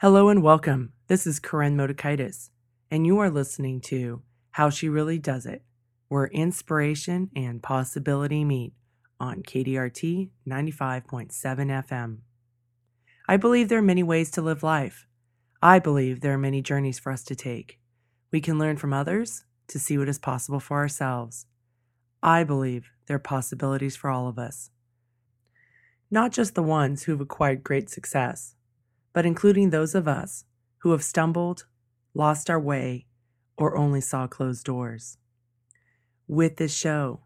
Hello and welcome. This is Koren Motekaitis, and you are listening to How She Really Does It, where inspiration and possibility meet on KDRT 95.7 FM. I believe there are many ways to live life. I believe there are many journeys for us to take. We can learn from others to see what is possible for ourselves. I believe there are possibilities for all of us. Not just the ones who have acquired great success, but including those of us who have stumbled, lost our way, or only saw closed doors. With this show,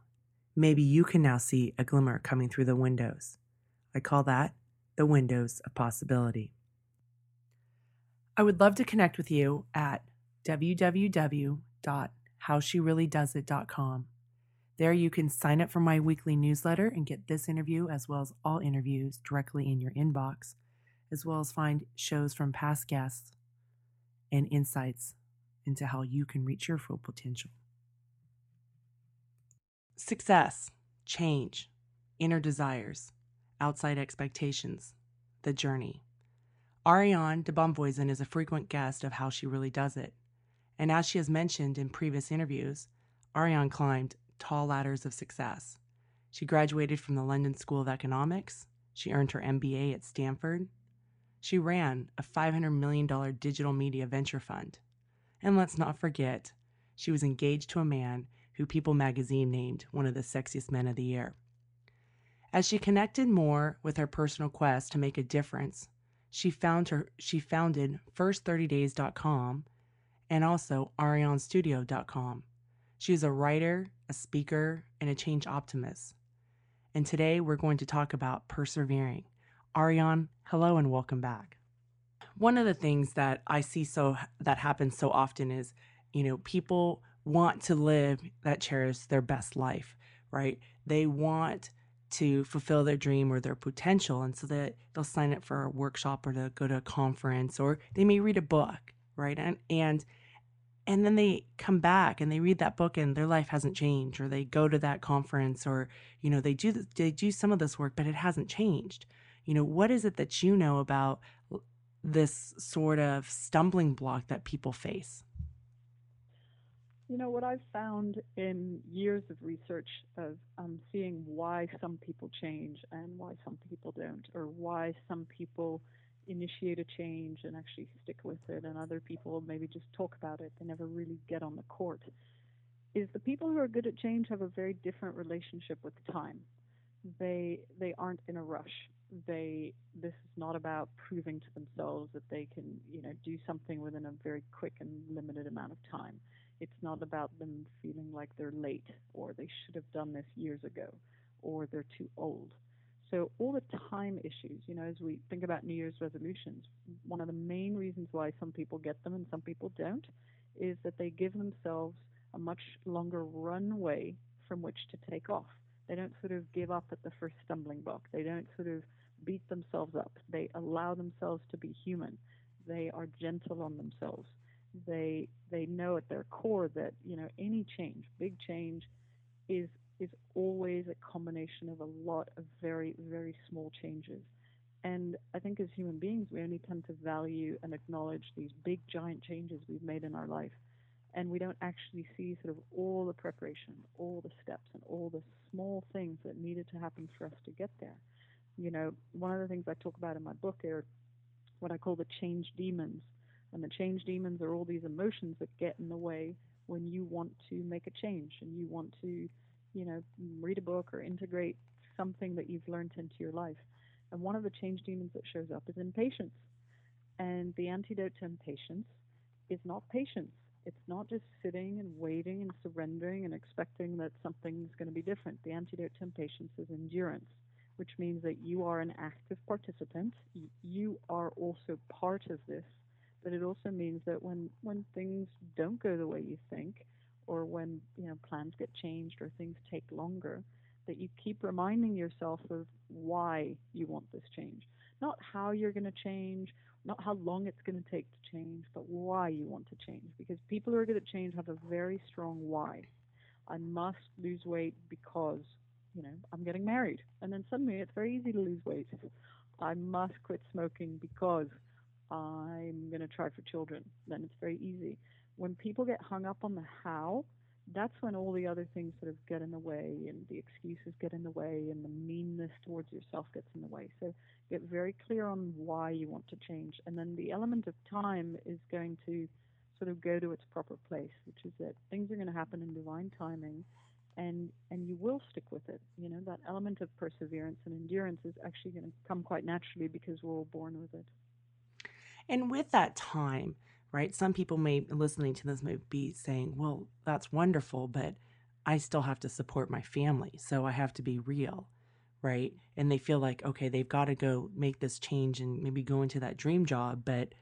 maybe you can now see a glimmer coming through the windows. I call that the windows of possibility. I would love to connect with you at www.howshereallydoesit.com. There you can sign up for my weekly newsletter and get this interview as well as all interviews directly in your inbox, as well as find shows from past guests and insights into how you can reach your full potential. Success, change, inner desires, outside expectations, the journey. Ariane de Bonvoisin is a frequent guest of How She Really Does It. And as she has mentioned in previous interviews, Ariane climbed tall ladders of success. She graduated from the London School of Economics. She earned her MBA at Stanford. She ran a $500 million digital media venture fund. And let's not forget, she was engaged to a man who People magazine named one of the sexiest men of the year. As she connected more with her personal quest to make a difference, she found her she founded first30days.com and also arianestudio.com. She is a writer, a speaker, and a change optimist. And today we're going to talk about persevering. Ariane, hello and welcome back. One of the things that I see so that happens so often is, you know, people want to live that cherish their best life, right? They want to fulfill their dream or their potential and so that they'll sign up for a workshop or to go to a conference or they may read a book, right? And and and then they come back and they read that book and their life hasn't changed or they go to that conference or you know they do they do some of this work but it hasn't changed you know what is it that you know about this sort of stumbling block that people face you know, what I've found in years of research of um, seeing why some people change and why some people don't, or why some people initiate a change and actually stick with it, and other people maybe just talk about it, they never really get on the court, is the people who are good at change have a very different relationship with time. They they aren't in a rush. They this is not about proving to themselves that they can you know do something within a very quick and limited amount of time it's not about them feeling like they're late or they should have done this years ago or they're too old. So all the time issues, you know, as we think about New Year's resolutions, one of the main reasons why some people get them and some people don't is that they give themselves a much longer runway from which to take off. They don't sort of give up at the first stumbling block. They don't sort of beat themselves up. They allow themselves to be human. They are gentle on themselves they they know at their core that you know any change, big change, is is always a combination of a lot of very very small changes. And I think as human beings, we only tend to value and acknowledge these big giant changes we've made in our life, and we don't actually see sort of all the preparation, all the steps, and all the small things that needed to happen for us to get there. You know, one of the things I talk about in my book are what I call the change demons and the change demons are all these emotions that get in the way when you want to make a change and you want to, you know, read a book or integrate something that you've learned into your life. And one of the change demons that shows up is impatience. And the antidote to impatience is not patience. It's not just sitting and waiting and surrendering and expecting that something's going to be different. The antidote to impatience is endurance, which means that you are an active participant. You are also part of this but it also means that when when things don't go the way you think or when you know plans get changed or things take longer that you keep reminding yourself of why you want this change not how you're going to change, not how long it's going to take to change, but why you want to change. Because people who are going to change have a very strong why. I must lose weight because, you know, I'm getting married. And then suddenly it's very easy to lose weight. I must quit smoking because I'm going to try for children. Then it's very easy. When people get hung up on the how, that's when all the other things sort of get in the way and the excuses get in the way and the meanness towards yourself gets in the way. So get very clear on why you want to change. And then the element of time is going to sort of go to its proper place, which is that things are going to happen in divine timing and and you will stick with it. You know, that element of perseverance and endurance is actually going to come quite naturally because we're all born with it. And with that time, right? Some people may listening to this may be saying, "Well, that's wonderful, but I still have to support my family, so I have to be real." Right? And they feel like, okay, they've got to go make this change and maybe go into that dream job, but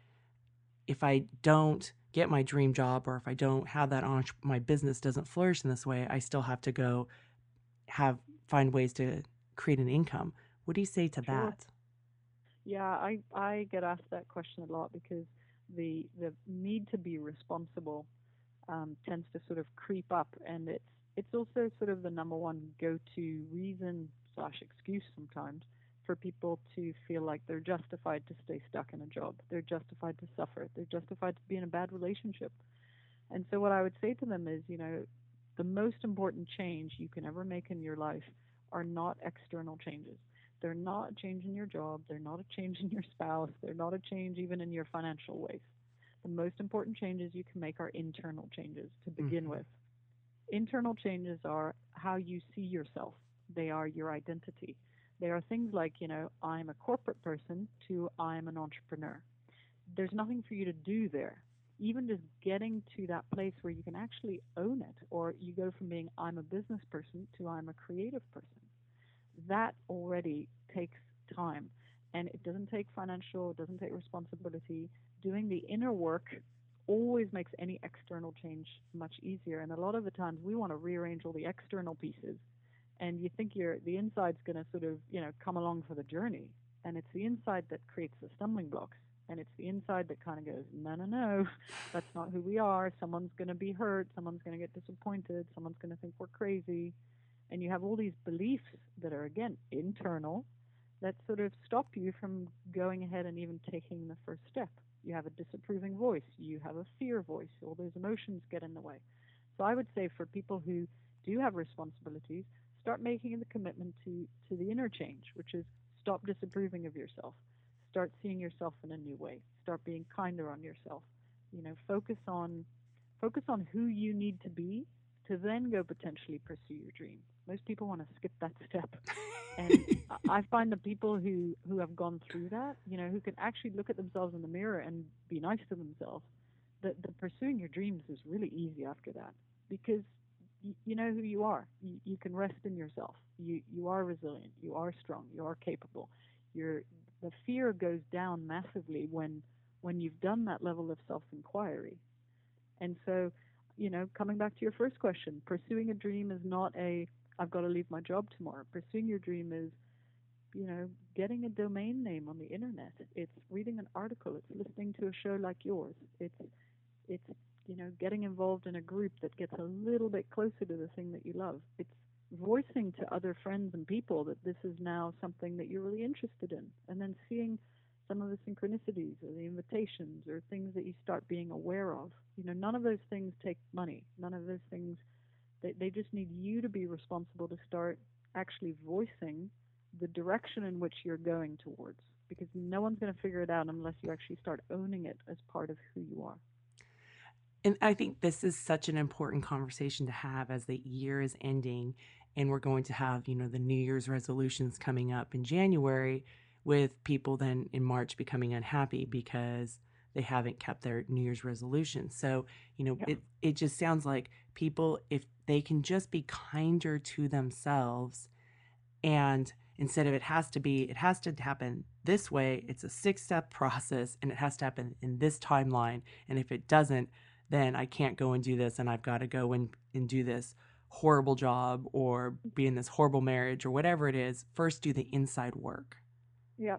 if I don't get my dream job or if I don't have that on my business doesn't flourish in this way, I still have to go have find ways to create an income. What do you say to Sure. that? Yeah, I I get asked that question a lot because the the need to be responsible um, tends to sort of creep up, and it's it's also sort of the number one go-to reason slash excuse sometimes for people to feel like they're justified to stay stuck in a job, they're justified to suffer, they're justified to be in a bad relationship. And so what I would say to them is, you know, the most important change you can ever make in your life are not external changes. They're not a change in your job. They're not a change in your spouse. They're not a change even in your financial ways. The most important changes you can make are internal changes to begin Mhm. with. Internal changes are how you see yourself. They are your identity. They are things like, you know, I'm a corporate person to I'm an entrepreneur. There's nothing for you to do there. Even just getting to that place where you can actually own it, or you go from being I'm a business person to I'm a creative person that already takes time. And it doesn't take financial it doesn't take responsibility. Doing the inner work always makes any external change much easier. And a lot of the times we want to rearrange all the external pieces. And you think you're the inside's going to sort of you know come along for the journey. And it's the inside that creates the stumbling blocks. And it's the inside that kind of goes no no no. That's not who we are. Someone's going to be hurt. Someone's going to get disappointed. Someone's going to think we're crazy and you have all these beliefs that are again internal that sort of stop you from going ahead and even taking the first step. You have a disapproving voice. You have a fear voice. All those emotions get in the way. So i would say for people who do have responsibilities start making the commitment to to the inner change which is stop disapproving of yourself. Start seeing yourself in a new way. Start being kinder on yourself. You know focus on focus on who you need to be to then go potentially pursue your dream. Most people want to skip that step. And I- find the people who, who have gone through that, you know, who can actually look at themselves in the mirror and be nice to themselves, that the pursuing your dreams is really easy after that because you, you know who you are. You, you can rest in yourself. You, you are resilient. You are strong. You are capable. Your, the fear goes down massively when, when you've done that level of self-inquiry. And so, you know, coming back to your first question, pursuing a dream is not a I've got to leave my job tomorrow. Pursuing your dream is, you know, getting a domain name on the internet. It's reading an article. It's listening to a show like yours. It's it's you know getting involved in a group that gets a little bit closer to the thing that you love. It's voicing to other friends and people that this is now something that you're really interested in, and then seeing some of the synchronicities or the invitations or things that you start being aware of. You know, none of those things take money. None of those things they, they just need you to be responsible to start actually voicing the direction in which you're going towards because no one's going to figure it out unless you actually start owning it as part of who you are. And I think this is such an important conversation to have as the year is ending and we're going to have, you know, the New Year's resolutions coming up in January with people then in March becoming unhappy because they haven't kept their New Year's resolutions. So, you know, Yeah. it it just sounds like people if they can just be kinder to themselves and instead of it has to be it has to happen this way, it's a six-step process and it has to happen in this timeline and if it doesn't then I can't go and do this and I've got to go and, and do this horrible job or be in this horrible marriage or whatever it is. First, do the inside work. Yeah.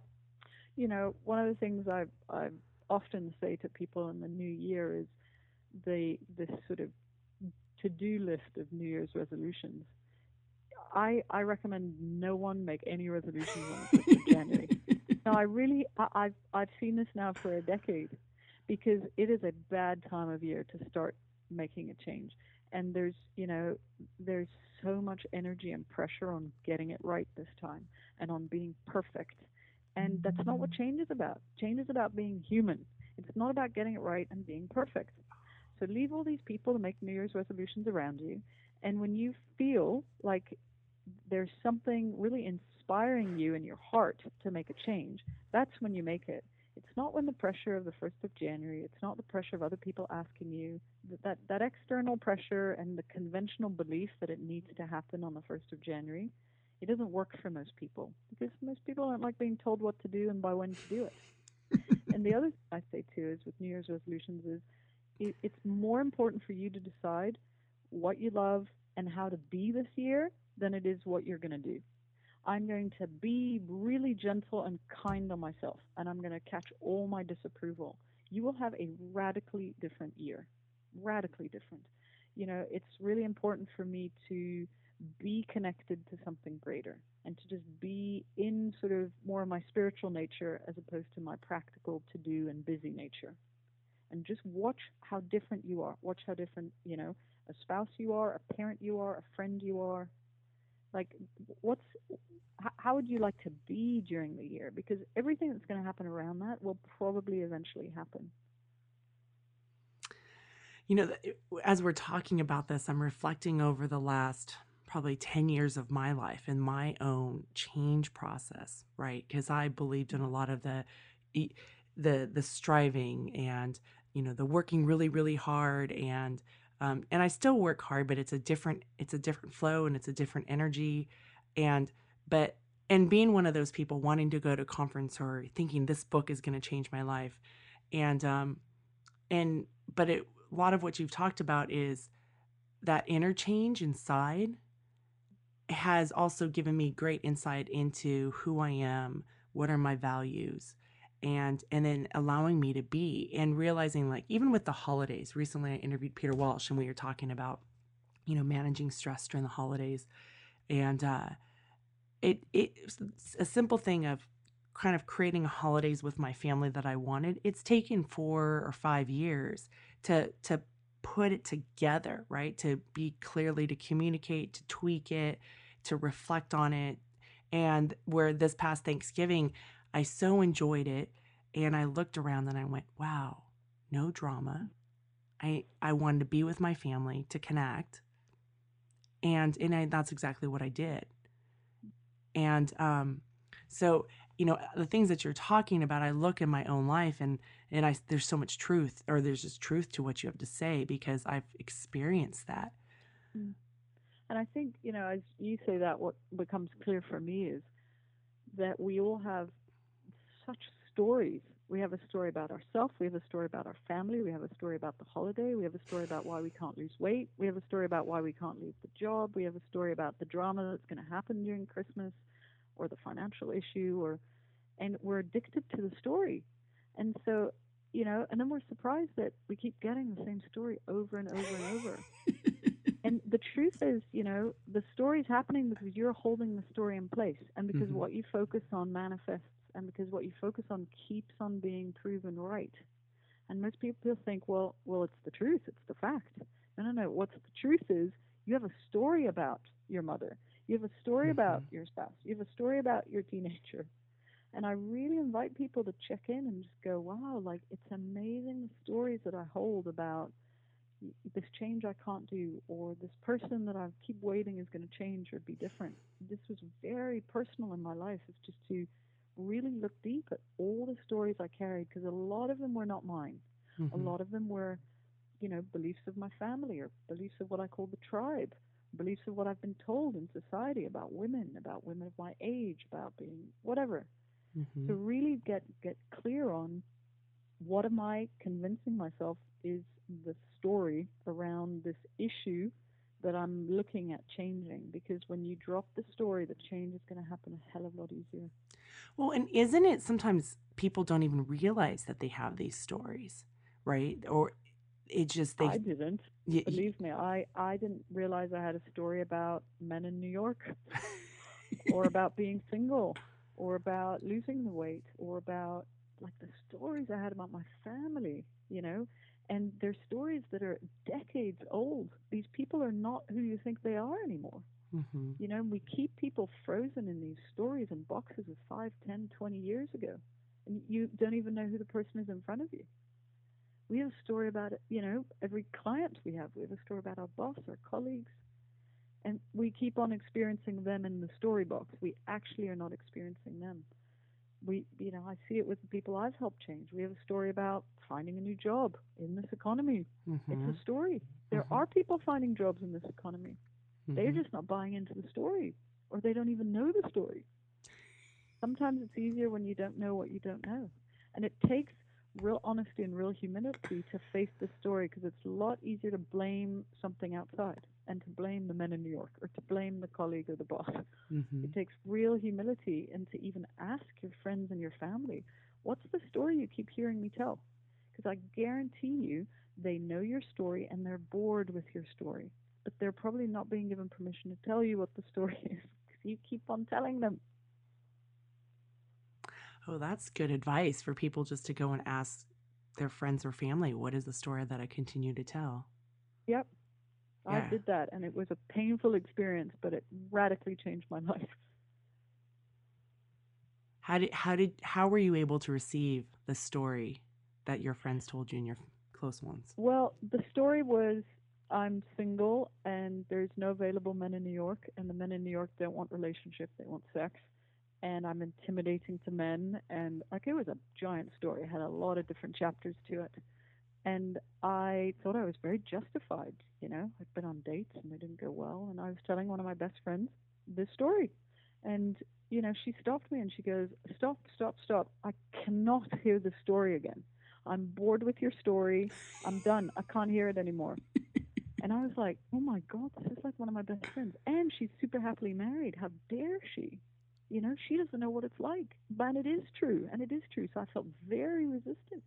you know, one of the things I I often say to people in the new year is the this sort of to-do list of New Year's resolutions. I I recommend no one make any resolutions on the first of January. No, I really I, I've I've seen this now for a decade because it is a bad time of year to start making a change. And there's you know there's so much energy and pressure on getting it right this time and on being perfect. And that's not what change is about. Change is about being human. It's not about getting it right and being perfect. So leave all these people to make New Year's resolutions around you. And when you feel like there's something really inspiring you in your heart to make a change, that's when you make it. It's not when the pressure of the 1st of January, it's not the pressure of other people asking you, that, that, that external pressure and the conventional belief that it needs to happen on the 1st of January, it doesn't work for most people because most people don't like being told what to do and by when to do it. and the other thing I say too is with New Year's resolutions is it, it's more important for you to decide what you love and how to be this year than it is what you're going to do. I'm going to be really gentle and kind on myself, and I'm going to catch all my disapproval. You will have a radically different year. Radically different. You know, it's really important for me to be connected to something greater and to just be in sort of more of my spiritual nature as opposed to my practical to do and busy nature. And just watch how different you are. Watch how different, you know, a spouse you are, a parent you are, a friend you are, like what's how would you like to be during the year because everything that's going to happen around that will probably eventually happen you know as we're talking about this i'm reflecting over the last probably 10 years of my life and my own change process right? Because i believed in a lot of the the the striving and you know the working really really hard and um, and I still work hard, but it's a different it's a different flow and it's a different energy, and but and being one of those people wanting to go to conference or thinking this book is going to change my life, and um, and but it, a lot of what you've talked about is that interchange inside has also given me great insight into who I am, what are my values, and and then allowing me to be and realizing like even with the holidays recently i interviewed peter walsh and we were talking about you know managing stress during the holidays. And uh it it's a simple thing of kind of creating holidays with my family that i wanted it's taken four or five years to to put it together right to be clearly to communicate to tweak it to reflect on it and where this past thanksgiving I so enjoyed it. And I looked around and I went, wow, no drama. I, I wanted to be with my family to connect. And, and I, that's exactly what I did. And um, so, you know, the things that you're talking about, I look in my own life and, and I, there's so much truth or there's just truth to what you have to say because I've experienced that. Mm. And I think, you know, as you say that, what becomes clear for me is that we all have such stories. We have a story about ourselves, we have a story about our family, we have a story about the holiday, we have a story about why we can't lose weight, we have a story about why we can't leave the job, we have a story about the drama that's going to happen during Christmas or the financial issue or and we're addicted to the story. And so, you know, and then we're surprised that we keep getting the same story over and over and over. and the truth is, you know, the story is happening because you're holding the story in place and because mm-hmm. what you focus on manifests and because what you focus on keeps on being proven right. And most people think, well, well, it's the truth, it's the fact. No, no, no. What's the truth is you have a story about your mother. You have a story mm-hmm. about your spouse. You have a story about your teenager. And I really invite people to check in and just go, wow, like it's amazing the stories that I hold about this change I can't do, or this person that I keep waiting is going to change or be different. This was very personal in my life. It's just to really look deep at all the stories I carried because a lot of them were not mine. Mm-hmm. A lot of them were, you know, beliefs of my family or beliefs of what I call the tribe, beliefs of what I've been told in society about women, about women of my age, about being whatever. Mm-hmm. To really get get clear on what am I convincing myself is the story around this issue that I'm looking at changing because when you drop the story, the change is going to happen a hell of a lot easier. Well, and isn't it sometimes people don't even realize that they have these stories, right? Or it just they I didn't. Believe me, I, I didn't realize I had a story about men in New York or about being single or about losing the weight or about like the stories I had about my family, you know, and they're stories that are decades old. These people are not who you think they are anymore. Mhm. You know, and we keep people frozen in these stories and boxes of five, ten, twenty years ago. And you don't even know who the person is in front of you. We have a story about it, you know, every client we have. We have a story about our boss, our colleagues. And we keep on experiencing them in the story box. We actually are not experiencing them. We, you know, I see it with the people I've helped change. We have a story about finding a new job in this economy. Mhm. It's a story. There Mhm. are people finding jobs in this economy. They're Mhm. just not buying into the story, or they don't even know the story. Sometimes it's easier when you don't know what you don't know. And it takes real honesty and real humility to face the story because it's a lot easier to blame something outside and to blame the men in New York or to blame the colleague or the boss. Mhm. It takes real humility and to even ask your friends and your family, what's the story you keep hearing me tell? Because I guarantee you they know your story and they're bored with your story. But they're probably not being given permission to tell you what the story is because you keep on telling them. Oh, that's good advice for people just to go and ask their friends or family, what is the story that I continue to tell? Yep. I did that and it was a painful experience, but it radically changed my life. How did how did how were you able to receive the story that your friends told you and your close ones? Well, the story was I'm single and there's no available men in New York, and the men in New York don't want relationship, they want sex. And I'm intimidating to men, and like it was a giant story. It had a lot of different chapters to it. And I thought I was very justified, you know. I'd been on dates and they didn't go well, and I was telling one of my best friends this story. And, you know, she stopped me and she goes, Stop, stop, stop. I cannot hear the story again. I'm bored with your story. I'm done. I can't hear it anymore. And I was like, oh my God, this is like one of my best friends. And she's super happily married. How dare she? You know, she doesn't know what it's like. But it is true. And it is true. So I felt very resistant.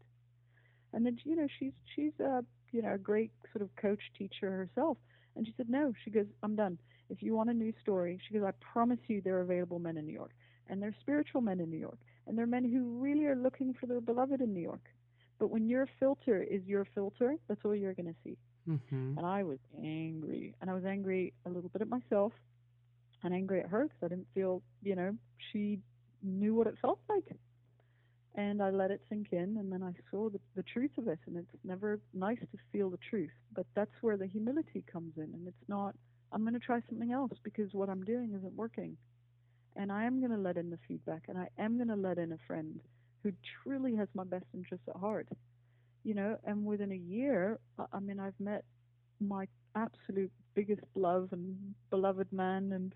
And then, you know, she's, she's a, you know, a great sort of coach teacher herself. And she said, no, she goes, I'm done. If you want a new story, she goes, I promise you there are available men in New York. And they're spiritual men in New York. And they're men who really are looking for their beloved in New York. But when your filter is your filter, that's all you're going to see. Mm-hmm. And I was angry. And I was angry a little bit at myself and angry at her because I didn't feel, you know, she knew what it felt like. And I let it sink in, and then I saw the, the truth of it. And it's never nice to feel the truth, but that's where the humility comes in. And it's not, I'm going to try something else because what I'm doing isn't working. And I am going to let in the feedback, and I am going to let in a friend who truly has my best interests at heart. You know, and within a year, I- mean, I've met my absolute biggest love and beloved man and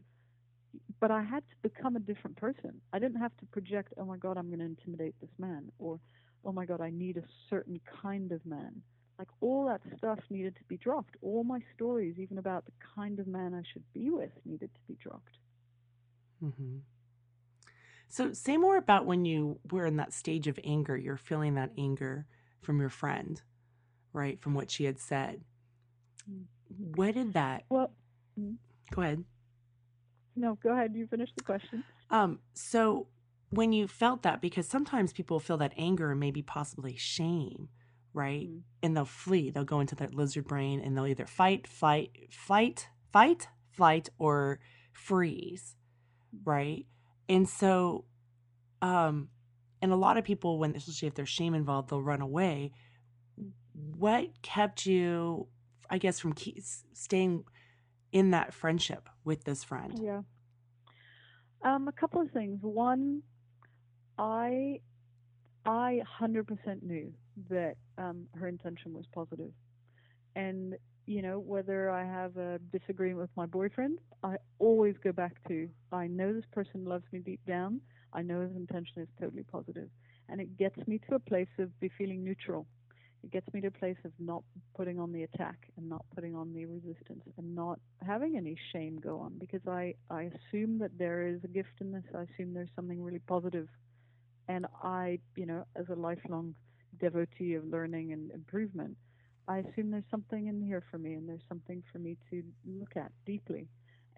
but I had to become a different person. I didn't have to project, oh my God, I'm going to intimidate this man, or oh my God, I need a certain kind of man. Like all that stuff needed to be dropped. All my stories, even about the kind of man I should be with, needed to be dropped. Mm-hmm. So say more about when you were in that stage of anger. You're feeling that anger from your friend, right? From what she had said. Mm. What did that? Well, Go ahead. No, go ahead. You finish the question. Um, so when you felt that, because sometimes people feel that anger and maybe possibly shame, right? Mm. And they'll flee. They'll go into that lizard brain and they'll either fight, fight, fight, fight, flight, or freeze, right? And so, um, and a lot of people, when especially if there's shame involved, they'll run away. What kept you, I guess, from key, staying in that friendship with this friend? Yeah. Um, a couple of things. One, I, I 100% knew that um, her intention was positive, and you know whether I have a disagreement with my boyfriend, I always go back to I know this person loves me deep down. I know his intention is totally positive, and it gets me to a place of be feeling neutral. It gets me to a place of not putting on the attack and not putting on the resistance and not having any shame go on because I, I assume that there is a gift in this. I assume there's something really positive. And I, you know, as a lifelong devotee of learning and improvement, I assume there's something in here for me and there's something for me to look at deeply.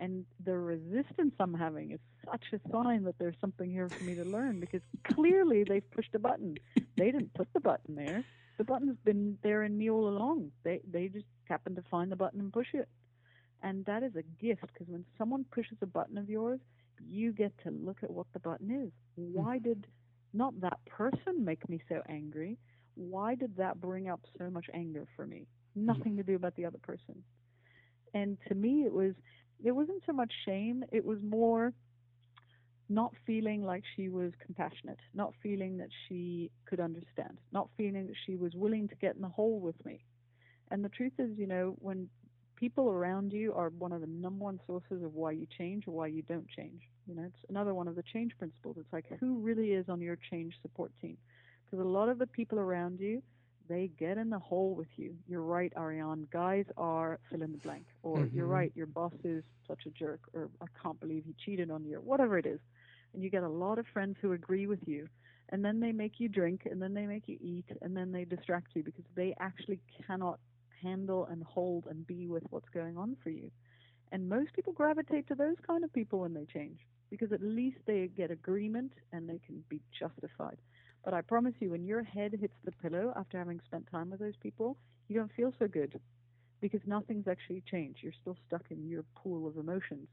And the resistance I'm having is such a sign that there's something here for me to learn because clearly they've pushed a button. They didn't put the button there. The button's been there in me all along. They they just happen to find the button and push it. And that is a gift because when someone pushes a button of yours, you get to look at what the button is. Why mm. did not that person make me so angry? Why did that bring up so much anger for me? Mm. Nothing to do about the other person. And to me, it was it wasn't so much shame. It was more not feeling like she was compassionate, not feeling that she could understand, not feeling that she was willing to get in the hole with me. And the truth is, you know, when people around you are one of the number one sources of why you change or why you don't change. You know, it's another one of the change principles. It's like who really is on your change support team? Because a lot of the people around you, they get in the hole with you. You're right, Ariane. Guys are fill in the blank. Or Mhm. you're right, your boss is such a jerk. Or I can't believe he cheated on you. Or whatever it is. And you get a lot of friends who agree with you. And then they make you drink, and then they make you eat, and then they distract you because they actually cannot handle and hold and be with what's going on for you. And most people gravitate to those kind of people when they change because at least they get agreement and they can be justified. But I promise you, when your head hits the pillow after having spent time with those people, you don't feel so good because nothing's actually changed. You're still stuck in your pool of emotions.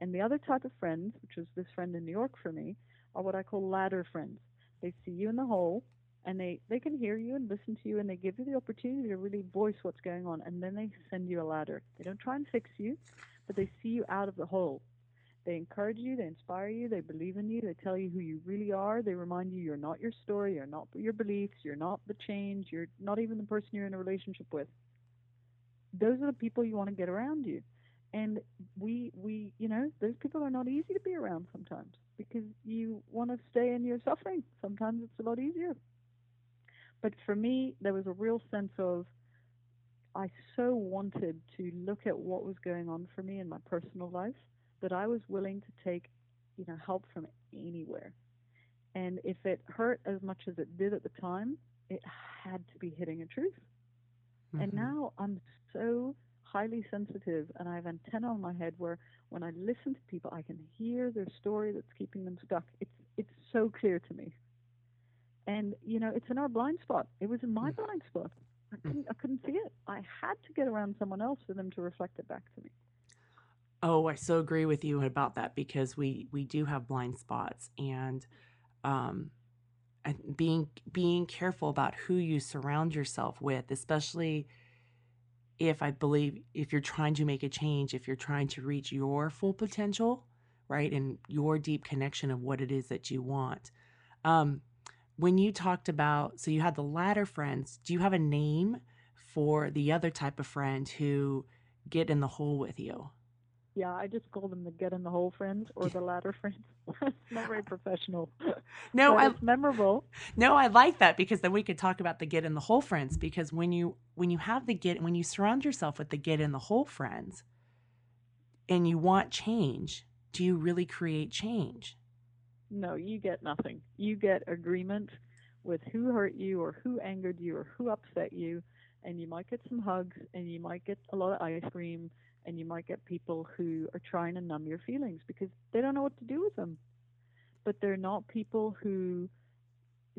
And the other type of friends, which was this friend in New York for me, are what I call ladder friends. They see you in the hole and they, they can hear you and listen to you and they give you the opportunity to really voice what's going on and then they send you a ladder. They don't try and fix you, but they see you out of the hole. They encourage you, they inspire you, they believe in you, they tell you who you really are, they remind you you're not your story, you're not your beliefs, you're not the change, you're not even the person you're in a relationship with. Those are the people you want to get around you. And we we you know, those people are not easy to be around sometimes because you want to stay in your suffering. Sometimes it's a lot easier. But for me, there was a real sense of I so wanted to look at what was going on for me in my personal life that I was willing to take, you know, help from anywhere. And if it hurt as much as it did at the time, it had to be hitting a truth. And Mhm. now I'm so highly sensitive and I have antenna on my head where when I listen to people I can hear their story that's keeping them stuck. It's it's so clear to me. And you know, it's in our blind spot. It was in my blind spot. I couldn't I couldn't see it. I had to get around someone else for them to reflect it back to me. Oh, I so agree with you about that because we we do have blind spots and um and being being careful about who you surround yourself with, especially if I believe if you're trying to make a change, if you're trying to reach your full potential, right? And your deep connection of what it is that you want. Um when you talked about so you had the ladder friends, do you have a name for the other type of friend who get in the hole with you? Yeah, I just call them the get in the hole friends or the ladder friends. It's not very professional. No, I it's memorable. no, I like that because then we could talk about the get in the hole friends because when you when you have the get when you surround yourself with the get in the hole friends and you want change, do you really create change? No, you get nothing. You get agreement with who hurt you or who angered you or who upset you, and you might get some hugs and you might get a lot of ice cream and you might get people who are trying to numb your feelings because they don't know what to do with them. But they're not people who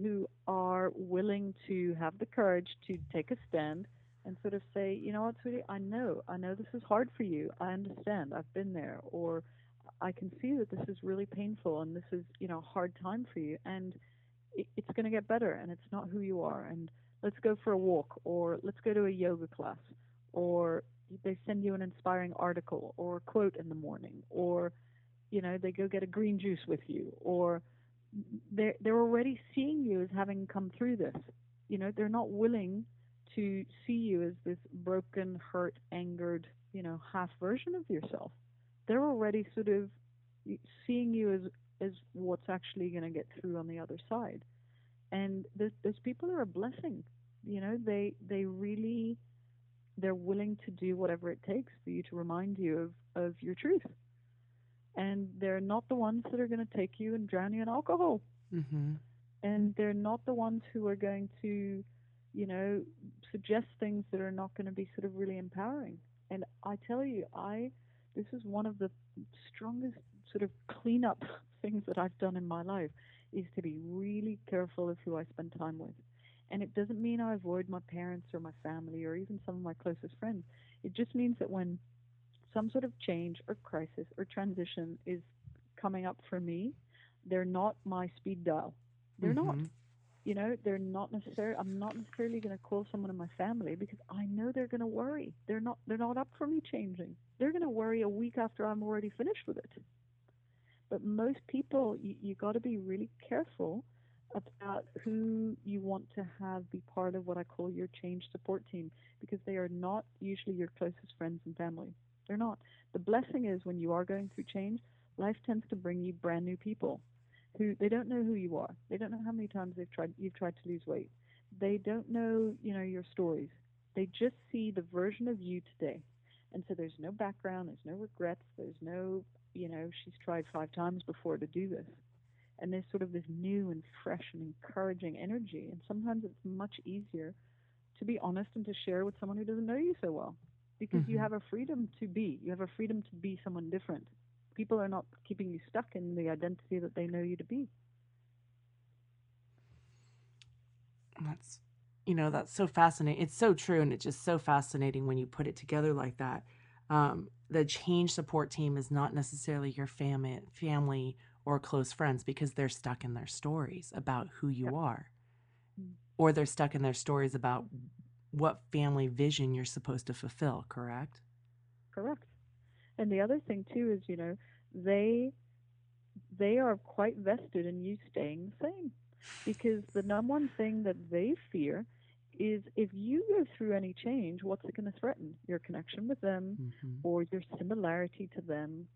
who are willing to have the courage to take a stand and sort of say, you know what, sweetie, I know, I know this is hard for you. I understand. I've been there. Or I can see that this is really painful and this is, you know, a hard time for you. And it's going to get better and it's not who you are. And let's go for a walk or let's go to a yoga class or they send you an inspiring article or a quote in the morning or, you know, they go get a green juice with you or they're, they're already seeing you as having come through this. You know, they're not willing to see you as this broken, hurt, angered, you know, half version of yourself. They're already sort of seeing you as as what's actually going to get through on the other side. And those, those people are a blessing. You know, they they really they're willing to do whatever it takes for you to remind you of, of your truth. And they're not the ones that are going to take you and drown you in alcohol. Mm-hmm. And they're not the ones who are going to, you know, suggest things that are not going to be sort of really empowering. And I tell you, I this is one of the strongest sort of cleanup things that I've done in my life is to be really careful of who I spend time with. And it doesn't mean I avoid my parents or my family or even some of my closest friends. It just means that when some sort of change or crisis or transition is coming up for me, they're not my speed dial. They're not. Mhm. You know, they're not necessarily. I'm not necessarily going to call someone in my family because I know they're going to worry. They're not. They're not up for me changing. They're going to worry a week after I'm already finished with it. But most people, you, you got to be really careful about who you want to have be part of what I call your change support team because they are not usually your closest friends and family. They're not. The blessing is when you are going through change, life tends to bring you brand new people who they don't know who you are. They don't know how many times they've tried you've tried to lose weight. They don't know, you know, your stories. They just see the version of you today. And so there's no background, there's no regrets, there's no, you know, she's tried five times before to do this. And there's sort of this new and fresh and encouraging energy. And sometimes it's much easier to be honest and to share with someone who doesn't know you so well. Because you Mhm. have a freedom to be. You have a freedom to be someone different. People are not keeping you stuck in the identity that they know you to be. That's, you know, that's so fascinating. It's so true. And it's just so fascinating when you put it together like that. Um, the change support team is not necessarily your family, family or close friends because they're stuck in their stories about who you Yep. are, Mm. or they're stuck in their stories about what family vision you're supposed to fulfill. Correct? Correct. And the other thing too is, you know, they they are quite vested in you staying the same. Because the number one thing that they fear is if you go through any change, what's it going to threaten? Your connection with them hmm or your similarity to them.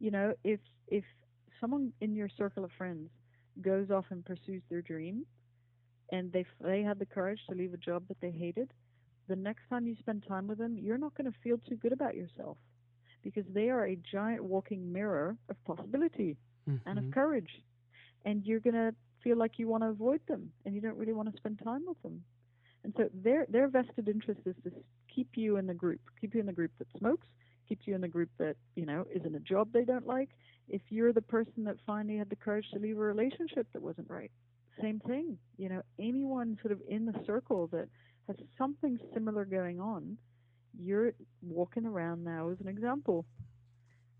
You know, if if someone in your circle of friends goes off and pursues their dream and they they had the courage to leave a job that they hated, the next time you spend time with them, you're not going to feel too good about yourself because they are a giant walking mirror of possibility and of mm-hmm. courage. And you're going to feel like you want to avoid them and you don't really want to spend time with them. And so their their vested interest is to keep you in the group, keep you in the group that smokes, keep you in the group that, you know, is in a job they don't like. If you're the person that finally had the courage to leave a relationship that wasn't right, same thing. You know, anyone sort of in the circle that has something similar going on, you're walking around now as an example.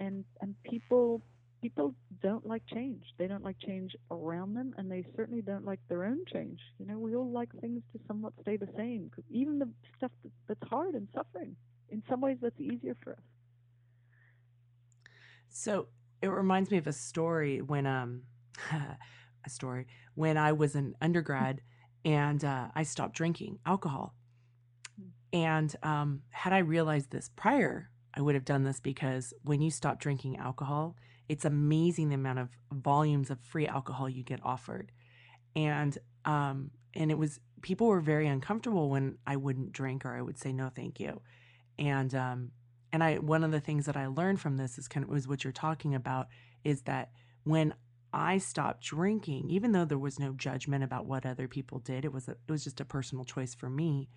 And and people people don't like change. They don't like change around them, and they certainly don't like their own change. You know, we all like things to somewhat stay the same, Even the stuff that's hard and suffering. In some ways, that's easier for us. So it reminds me of a story when um a story when I was an undergrad and uh, I stopped drinking alcohol. And um, had I realized this prior, I would have done this because when you stop drinking alcohol, it's amazing the amount of volumes of free alcohol you get offered. And um, and it was people were very uncomfortable when I wouldn't drink or I would say no, thank you. And um, and I one of the things that I learned from this is kind of was what you're talking about is that when I stopped drinking, even though there was no judgment about what other people did, it was a, it was just a personal choice for me.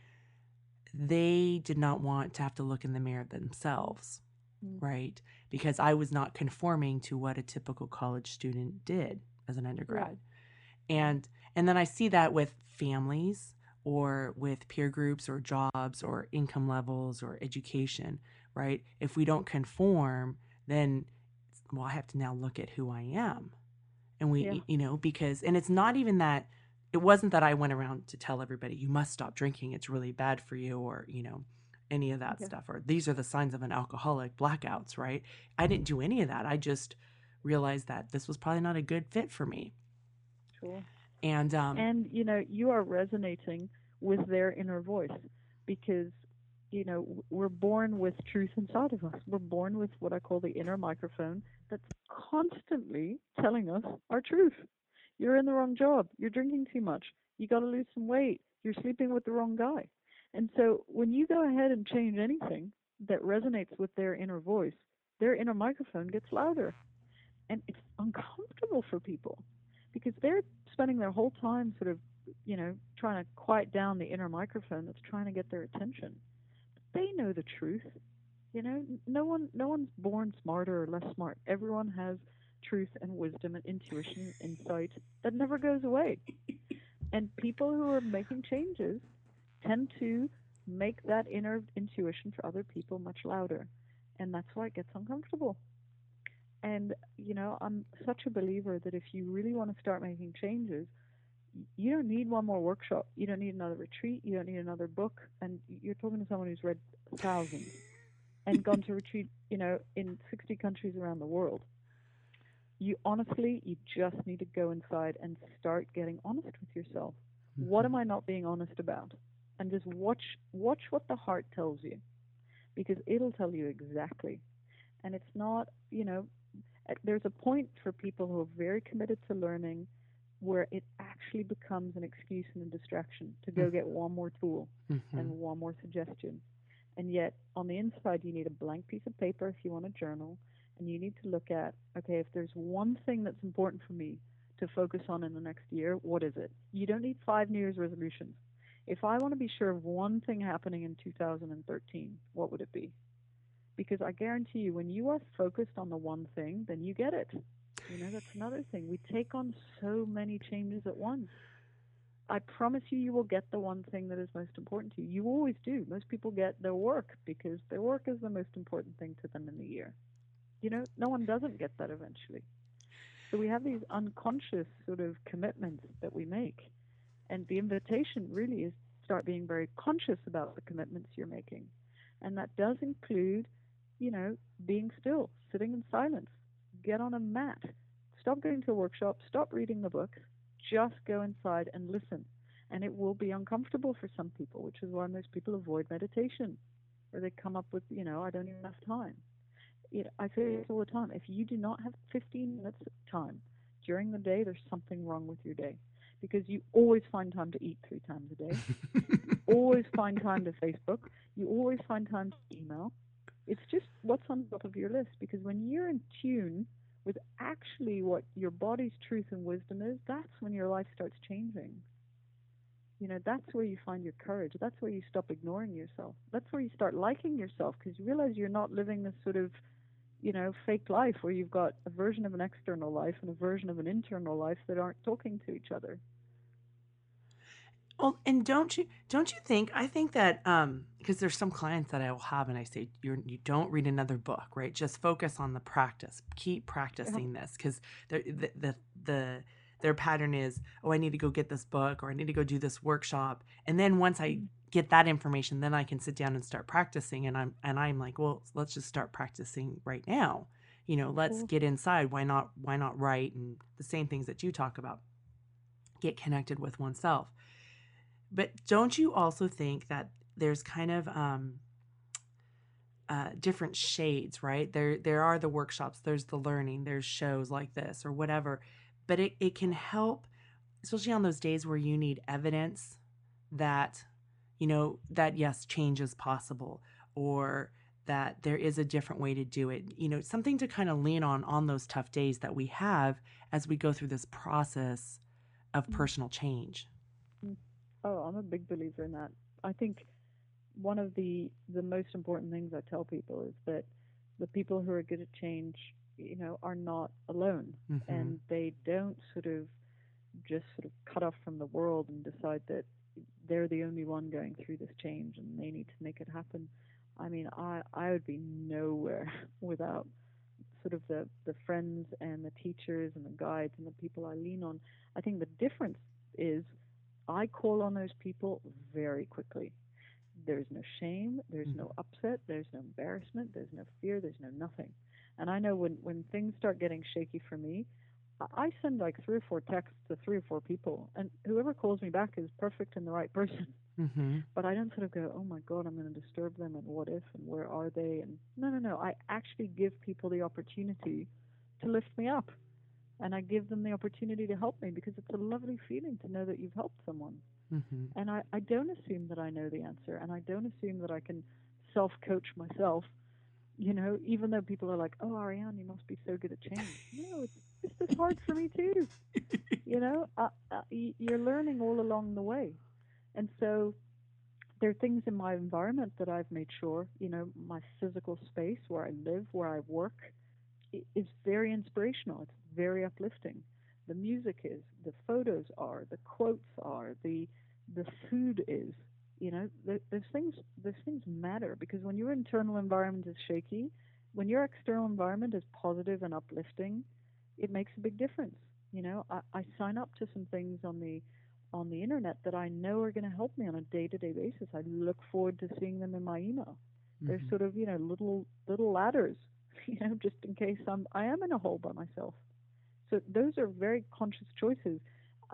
They did not want to have to look in the mirror themselves, Mm. right? Because I was not conforming to what a typical college student did as an undergrad. And and then I see that with families or with peer groups or jobs or income levels or education, right? If we don't conform, then well, I have to now look at who I am. And we, Yeah. you know, because, and it's not even that, it wasn't that I went around to tell everybody, you must stop drinking. It's really bad for you, or, you know, any of that Okay. stuff, or these are the signs of an alcoholic blackouts, right? I didn't do any of that. I just realized that this was probably not a good fit for me. Sure. And, um, and you know you are resonating with their inner voice because you know we're born with truth inside of us we're born with what i call the inner microphone that's constantly telling us our truth you're in the wrong job you're drinking too much you got to lose some weight you're sleeping with the wrong guy. And so when you go ahead and change anything that resonates with their inner voice, their inner microphone gets louder. And it's uncomfortable for people because they're spending their whole time sort of, you know, trying to quiet down the inner microphone that's trying to get their attention. They know the truth. You know, no one no one's born smarter or less smart. Everyone has truth and wisdom and intuition, and insight that never goes away. And people who are making changes tend to make that inner intuition for other people much louder. And that's why it gets uncomfortable. And, you know, I'm such a believer that if you really want to start making changes, you don't need one more workshop. You don't need another retreat. You don't need another book. And you're talking to someone who's read thousands and gone to retreat, you know, in 60 countries around the world. You honestly, you just need to go inside and start getting honest with yourself. Mm-hmm. What am I not being honest about? And just watch watch what the heart tells you, because it'll tell you exactly. And it's not, you know, there's a point for people who are very committed to learning where it actually becomes an excuse and a distraction to go mm-hmm. get one more tool mm-hmm. and one more suggestion. And yet, on the inside, you need a blank piece of paper if you want to journal, and you need to look at okay, if there's one thing that's important for me to focus on in the next year, what is it? You don't need five New Year's resolutions. If I want to be sure of one thing happening in 2013, what would it be? Because I guarantee you, when you are focused on the one thing, then you get it. You know, that's another thing. We take on so many changes at once. I promise you, you will get the one thing that is most important to you. You always do. Most people get their work because their work is the most important thing to them in the year. You know, no one doesn't get that eventually. So we have these unconscious sort of commitments that we make. And the invitation really is start being very conscious about the commitments you're making. And that does include, you know, being still, sitting in silence, get on a mat, stop going to a workshop, stop reading the book, just go inside and listen. And it will be uncomfortable for some people, which is why most people avoid meditation, or they come up with, you know, I don't even have time. You know, I say this all the time. If you do not have 15 minutes of time during the day, there's something wrong with your day because you always find time to eat three times a day. you always find time to Facebook. You always find time to email. It's just what's on top of your list because when you're in tune with actually what your body's truth and wisdom is, that's when your life starts changing. You know, that's where you find your courage. That's where you stop ignoring yourself. That's where you start liking yourself because you realize you're not living this sort of, you know, fake life where you've got a version of an external life and a version of an internal life that aren't talking to each other. Well, and don't you don't you think? I think that um, because there's some clients that I will have, and I say you're you don't read another book, right? Just focus on the practice. Keep practicing this because the, the the the their pattern is, oh, I need to go get this book or I need to go do this workshop, and then once I mm-hmm. get that information, then I can sit down and start practicing. And I'm and I'm like, well, let's just start practicing right now. You know, let's cool. get inside. Why not? Why not write and the same things that you talk about? Get connected with oneself but don't you also think that there's kind of um, uh, different shades, right? There there are the workshops, there's the learning, there's shows like this or whatever, but it, it can help, especially on those days where you need evidence that, you know, that yes, change is possible or that there is a different way to do it. You know, something to kind of lean on on those tough days that we have as we go through this process of mm. personal change. Oh, I'm a big believer in that. I think one of the the most important things I tell people is that the people who are good at change, you know, are not alone, mm-hmm. and they don't sort of just sort of cut off from the world and decide that they're the only one going through this change and they need to make it happen. I mean, I I would be nowhere without sort of the the friends and the teachers and the guides and the people I lean on. I think the difference is I call on those people very quickly. There's no shame, there's no mm-hmm. upset, there's no embarrassment, there's no fear, there's no nothing. And I know when, when things start getting shaky for me, I send like three or four texts to three or four people, and whoever calls me back is perfect and the right person. Mm-hmm. But I don't sort of go, oh my God, I'm going to disturb them, and what if, and where are they? And no, no, no. I actually give people the opportunity to lift me up and I give them the opportunity to help me because it's a lovely feeling to know that you've helped someone. Mm-hmm. And I, I don't assume that I know the answer, and I don't assume that I can self coach myself. You know, even though people are like, "Oh, Ariane, you must be so good at change." No, it's just hard for me too. you know, uh, uh, you're learning all along the way, and so there are things in my environment that I've made sure, you know, my physical space where I live, where I work, is very inspirational. It's very uplifting. The music is, the photos are, the quotes are, the the food is. You know, th- those things those things matter because when your internal environment is shaky, when your external environment is positive and uplifting, it makes a big difference. You know, I, I sign up to some things on the on the internet that I know are going to help me on a day-to-day basis. I look forward to seeing them in my email. They're Mhm. sort of you know little little ladders, you know, just in case I'm I am in a hole by myself. So those are very conscious choices.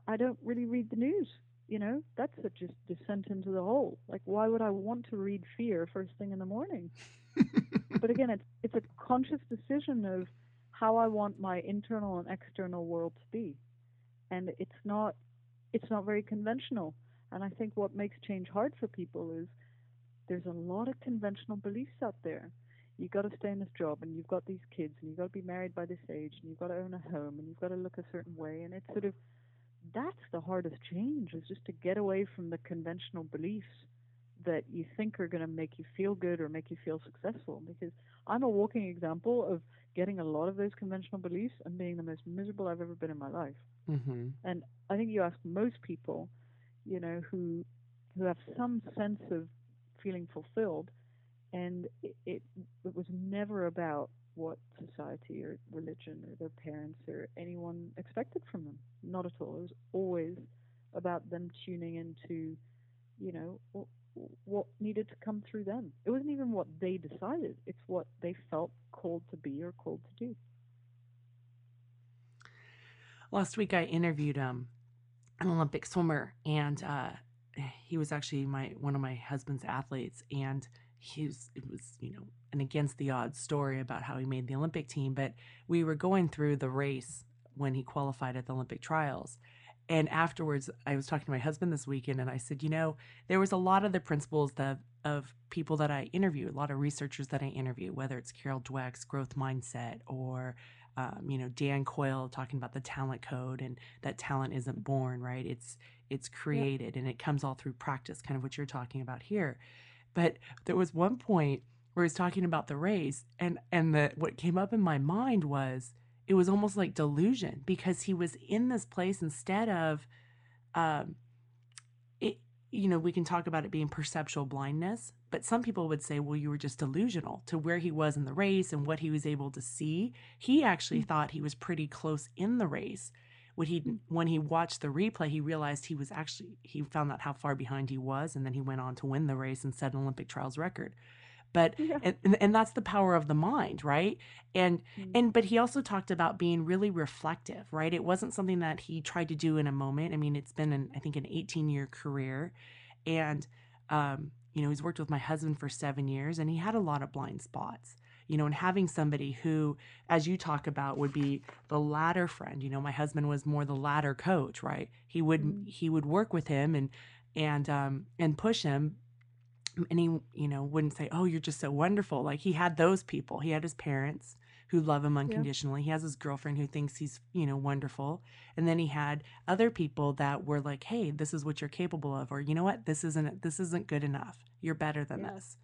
I don't really read the news. You know, that's a just descent into the hole. Like, why would I want to read fear first thing in the morning? but again, it's it's a conscious decision of how I want my internal and external world to be, and it's not it's not very conventional. And I think what makes change hard for people is there's a lot of conventional beliefs out there. You've got to stay in this job, and you've got these kids, and you've got to be married by this age, and you've got to own a home, and you've got to look a certain way. And it's sort of that's the hardest change is just to get away from the conventional beliefs that you think are going to make you feel good or make you feel successful. Because I'm a walking example of getting a lot of those conventional beliefs and being the most miserable I've ever been in my life. Mhm. And I think you ask most people, you know, who who have some sense of feeling fulfilled, and it, it it was never about what society or religion or their parents or anyone expected from them. Not at all. It was always about them tuning into, you know, what, needed to come through them. It wasn't even what they decided. It's what they felt called to be or called to do. Last week I interviewed um an Olympic swimmer and uh he was actually my one of my husband's athletes and he was it was, you know, an against the odds story about how he made the Olympic team, but we were going through the race when he qualified at the Olympic trials. And afterwards, I was talking to my husband this weekend and I said, you know, there was a lot of the principles that of people that I interview, a lot of researchers that I interview, whether it's Carol Dweck's growth mindset or um, you know Dan Coyle talking about the talent code and that talent isn't born, right? It's it's created and it comes all through practice, kind of what you're talking about here. But there was one point where he's talking about the race, and and the what came up in my mind was it was almost like delusion because he was in this place instead of, um, it. You know, we can talk about it being perceptual blindness, but some people would say, well, you were just delusional to where he was in the race and what he was able to see. He actually thought he was pretty close in the race. When he when he watched the replay, he realized he was actually he found out how far behind he was, and then he went on to win the race and set an Olympic trials record. But Yeah. and, and that's the power of the mind, right? And Mm. and but he also talked about being really reflective, right? It wasn't something that he tried to do in a moment. I mean, it's been an I think an 18 year career, and um, you know he's worked with my husband for seven years, and he had a lot of blind spots. You know, and having somebody who, as you talk about, would be the ladder friend. You know, my husband was more the ladder coach, right? He would Mhm. he would work with him and and um and push him and he you know wouldn't say oh you're just so wonderful like he had those people he had his parents who love him unconditionally he has his girlfriend who thinks he's you know wonderful and then he had other people that were like hey this is what you're capable of or you know what this isn't this isn't good enough you're better than Yeah. this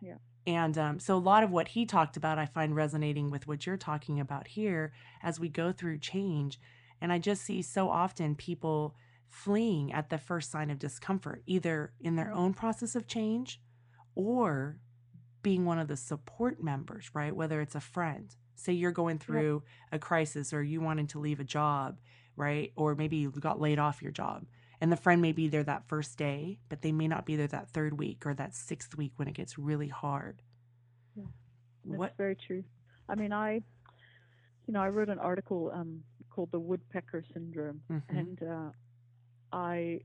Yeah. And um, so a lot of what he talked about i find resonating with what you're talking about here as we go through change and i just see so often people fleeing at the first sign of discomfort, either in their own process of change or being one of the support members, right? Whether it's a friend. Say you're going through a crisis or you wanting to leave a job, right? Or maybe you got laid off your job. And the friend may be there that first day, but they may not be there that third week or that sixth week when it gets really hard. Yeah. That's What? very true. I mean, I, you know, I wrote an article um, called "The Woodpecker Syndrome," Mhm. and uh, I,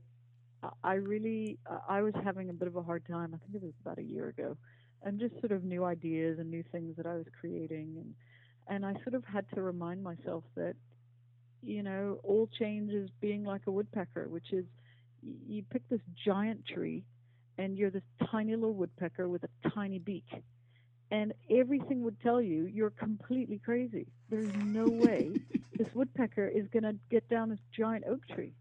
I really, I was having a bit of a hard time. I think it was about a year ago, and just sort of new ideas and new things that I was creating, and and I sort of had to remind myself that, you know, all change is being like a woodpecker, which is you pick this giant tree, and you're this tiny little woodpecker with a tiny beak, and everything would tell you you're completely crazy. There's no way this woodpecker is going to get down this giant oak tree.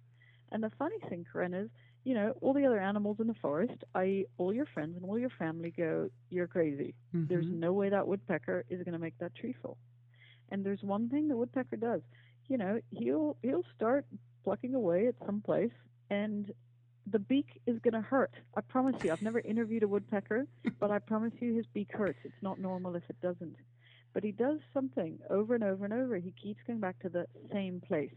And the funny thing, Koren, is you know all the other animals in the forest, i.e., all your friends and all your family, go, "You're crazy." There's Mhm. no way that woodpecker is going to make that tree fall. And there's one thing the woodpecker does. You know, he'll he'll start plucking away at some place, and the beak is going to hurt. I promise you. I've never interviewed a woodpecker, but I promise you, his beak hurts. It's not normal if it doesn't. But he does something over and over and over. He keeps going back to the same place.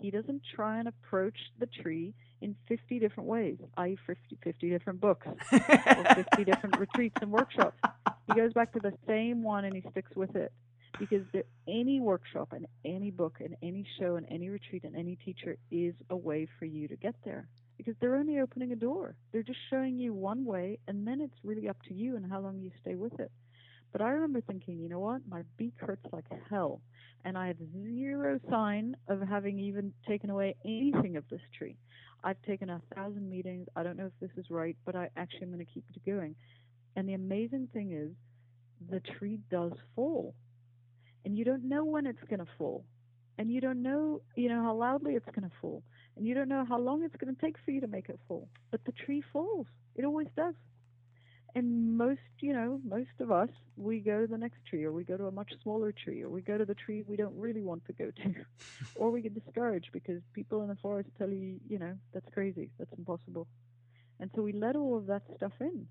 He doesn't try and approach the tree in 50 different ways, i.e., 50, 50 different books or 50 different retreats and workshops. He goes back to the same one and he sticks with it. Because there, any workshop and any book and any show and any retreat and any teacher is a way for you to get there. Because they're only opening a door. They're just showing you one way, and then it's really up to you and how long you stay with it. But I remember thinking, you know what? My beak hurts like hell, and I have zero sign of having even taken away anything of this tree. I've taken a thousand meetings. I don't know if this is right, but I actually am going to keep it going. And the amazing thing is, the tree does fall, and you don't know when it's going to fall, and you don't know, you know, how loudly it's going to fall, and you don't know how long it's going to take for you to make it fall. But the tree falls. It always does. And most, you know, most of us, we go to the next tree, or we go to a much smaller tree, or we go to the tree we don't really want to go to, or we get discouraged because people in the forest tell you, you know, that's crazy, that's impossible. And so we let all of that stuff in.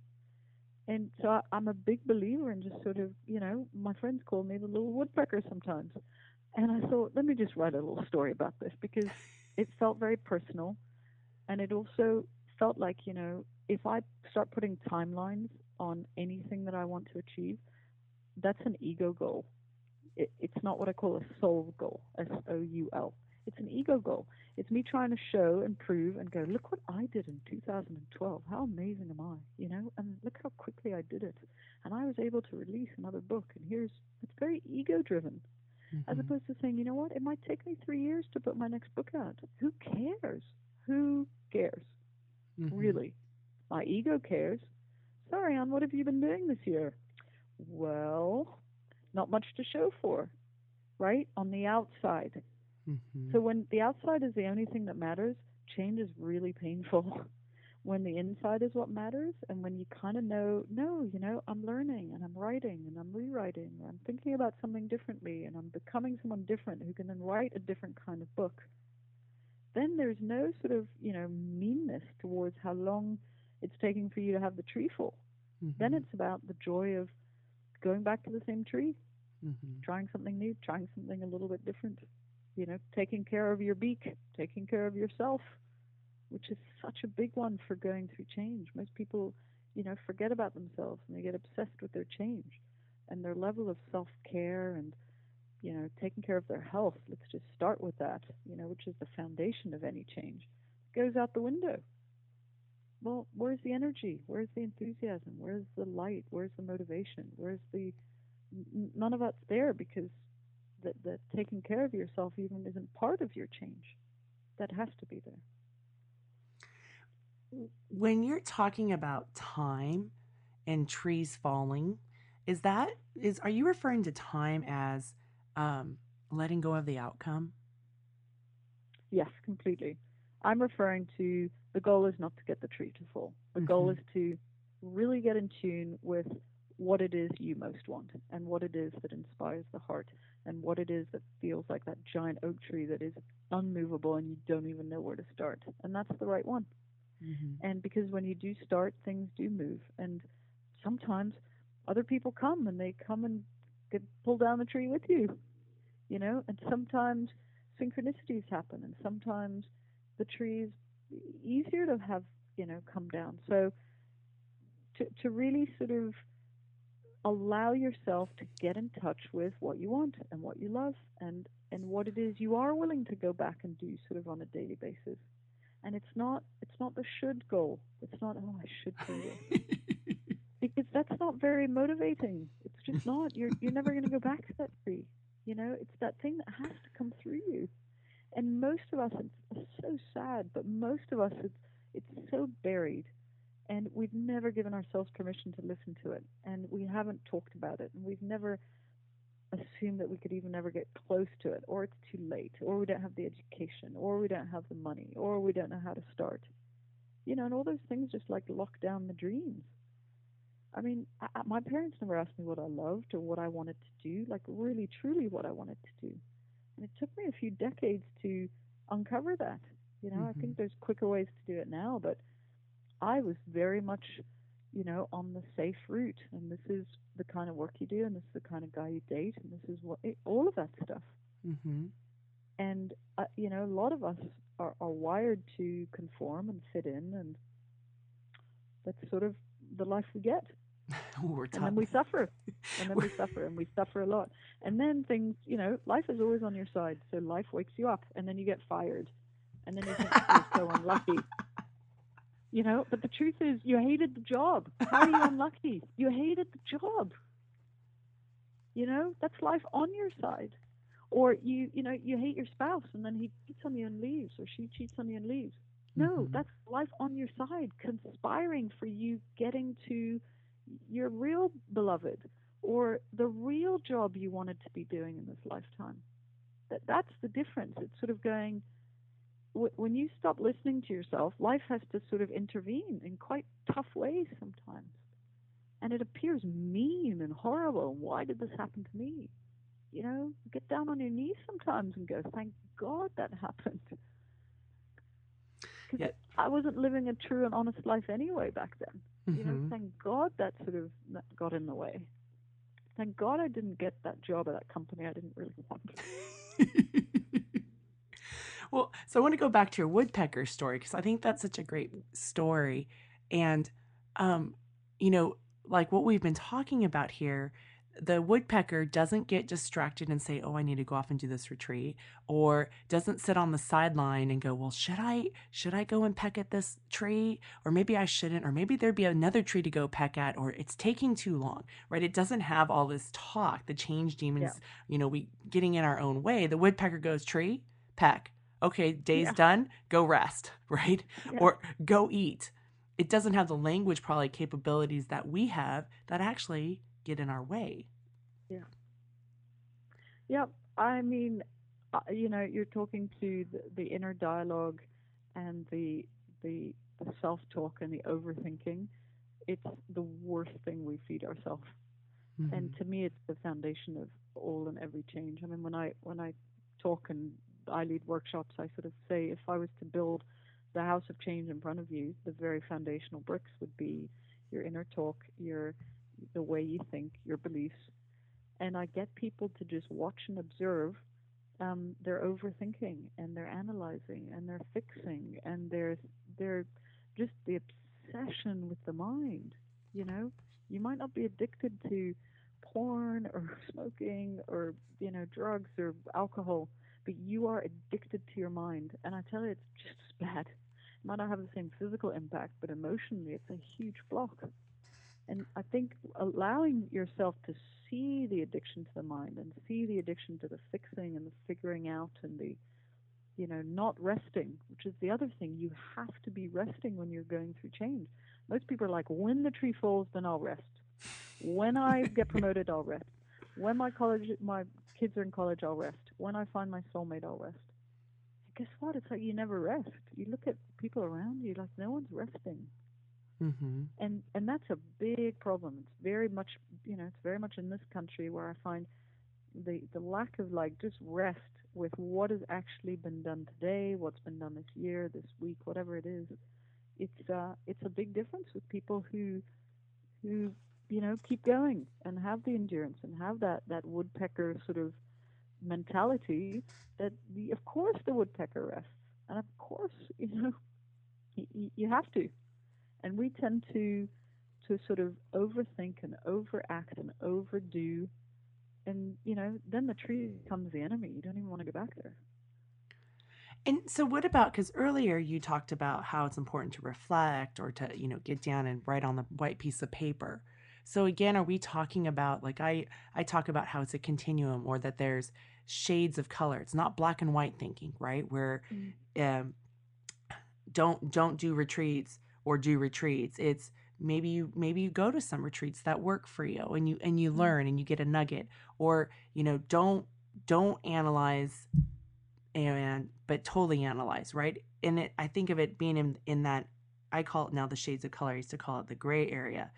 And so I, I'm a big believer in just sort of, you know, my friends call me the little woodpecker sometimes. And I thought, let me just write a little story about this because it felt very personal. And it also felt like, you know, if I start putting timelines on anything that I want to achieve, that's an ego goal. It, it's not what I call a soul goal, S O U L. It's an ego goal. It's me trying to show and prove and go, look what I did in 2012. How amazing am I? You know, and look how quickly I did it. And I was able to release another book. And here's, it's very ego driven, as Mhm. opposed to saying, you know what, it might take me three years to put my next book out. Who cares? Who cares? Mhm. Really. My ego cares. Sorry, Anne, what have you been doing this year? Well, not much to show for, right? On the outside. Mhm. So when the outside is the only thing that matters, change is really painful. when the inside is what matters, and when you kind of know, no, you know, I'm learning and I'm writing and I'm rewriting, and I'm thinking about something differently and I'm becoming someone different who can then write a different kind of book, then there's no sort of, you know, meanness towards how long it's taking for you to have the tree fall. Then Mhm. it's about the joy of going back to the same tree, Mhm. trying something new, trying something a little bit different. You know, taking care of your beak, taking care of yourself, which is such a big one for going through change. Most people, you know, forget about themselves and they get obsessed with their change and their level of self care and, you know, taking care of their health. Let's just start with that, you know, which is the foundation of any change. Goes out the window. Well, where's the energy? Where's the enthusiasm? Where's the light? Where's the motivation? Where's the none of that's there because that that taking care of yourself even isn't part of your change. That has to be there. When you're talking about time and trees falling, is that is are you referring to time as um, letting go of the outcome? Yes, completely. I'm referring to the goal is not to get the tree to fall. The goal Mhm. is to really get in tune with what it is you most want and what it is that inspires the heart and what it is that feels like that giant oak tree that is unmovable and you don't even know where to start. And that's the right one. Mhm. And because when you do start, things do move. And sometimes other people come and they come and get pull down the tree with you, you know. And sometimes synchronicities happen, and sometimes the tree's easier to have, you know, come down. So to to really sort of allow yourself to get in touch with what you want and what you love and and what it is you are willing to go back and do sort of on a daily basis. And it's not it's not the should goal. It's not oh i should do this. Because that's not very motivating. It's just not. You're you're never going to go back to that tree. You know it's that thing that has to come through you. And most of us it's, it's so sad but most of us it's it so buried and we've never given ourselves permission to listen to it and we haven't talked about it and we've never assumed that we could even ever get close to it or it's too late or we don't have the education or we don't have the money or we don't know how to start. You know and all those things just like lock down the dreams. I mean I, my parents never asked me what i loved or what i wanted to do like really truly what i wanted to do. And it took me a few decades to uncover that. You know, mm-hmm. I think there's quicker ways to do it now, but I was very much, you know, on the safe route. And this is the kind of work you do, and this is the kind of guy you date, and this is what it, all of that stuff. Mm-hmm. And uh, you know, a lot of us are, are wired to conform and fit in, and that's sort of the life we get. We're and then we suffer, and then we suffer, and we suffer a lot. And then things, you know, life is always on your side. So life wakes you up, and then you get fired, and then you think you're so unlucky. You know, but the truth is, you hated the job. How are you unlucky? You hated the job. You know, that's life on your side. Or you, you know, you hate your spouse, and then he cheats on you and leaves, or she cheats on you and leaves. No, mm-hmm. that's life on your side, conspiring for you getting to your real beloved or the real job you wanted to be doing in this lifetime. That that's the difference. It's sort of going, when you stop listening to yourself, life has to sort of intervene in quite tough ways sometimes. And it appears mean and horrible. Why did this happen to me? You know, get down on your knees sometimes and go, thank God that happened. Because yeah. I wasn't living a true and honest life anyway back then. Mm-hmm. You know, mm-hmm. thank God that sort of got in the way. Thank God I didn't get that job at that company I didn't really want. Well, so I want to go back to your woodpecker story because I think that's such a great story. And, um, you know, like what we've been talking about here, the woodpecker doesn't get distracted and say, "Oh, I need to go off and do this retreat," or doesn't sit on the sideline and go, "Well, should I should I go and peck at this tree, or maybe I shouldn't, or maybe there'd be another tree to go peck at, or it's taking too long." Right? It doesn't have all this talk. The change demons, yeah. you know, we getting in our own way. The woodpecker goes, "Tree, peck, okay, day's yeah. done, go rest, right? Yeah. Or go eat. It doesn't have the language probably capabilities that we have that actually get in our way. Yeah. Yep. I mean, uh, you know, you're talking to the, the inner dialogue and the the, the self talk and the overthinking. It's the worst thing we feed ourselves. Mm-hmm. And to me, it's the foundation of all and every change. I mean, when I when I talk and I lead workshops, I sort of say if I was to build the house of change in front of you, the very foundational bricks would be your inner talk, your the way you think, your beliefs, and I get people to just watch and observe. Um, they're overthinking and they're analyzing and they're fixing and they're they're just the obsession with the mind. You know, you might not be addicted to porn or smoking or you know drugs or alcohol but you are addicted to your mind. And I tell you, it's just as bad. It might not have the same physical impact, but emotionally, it's a huge block. And I think allowing yourself to see the addiction to the mind and see the addiction to the fixing and the figuring out and the, you know, not resting, which is the other thing. You have to be resting when you're going through change. Most people are like, when the tree falls, then I'll rest. When I get promoted, I'll rest. When my college, my kids are in college, I'll rest. When I find my soulmate, I'll rest. guess what? It's like you never rest. You look at people around you, like no one's resting. Mm-hmm. And and that's a big problem. It's very much, you know, it's very much in this country where I find the the lack of like just rest with what has actually been done today, what's been done this year, this week, whatever it is. It's uh it's a big difference with people who who you know, keep going and have the endurance and have that, that woodpecker sort of mentality that the, of course the woodpecker rests. And of course, you know, you, you have to. And we tend to to sort of overthink and overact and overdo and you know then the tree becomes the enemy you don't even want to go back there and so what about because earlier you talked about how it's important to reflect or to you know get down and write on the white piece of paper so again, are we talking about like I I talk about how it's a continuum or that there's shades of color. It's not black and white thinking, right? Where mm. um, don't don't do retreats or do retreats. It's maybe you maybe you go to some retreats that work for you and you and you Mhm. learn and you get a nugget or you know don't don't analyze and but totally analyze right and it i think of it being in in that i call it now the shades of color i used to call it the gray area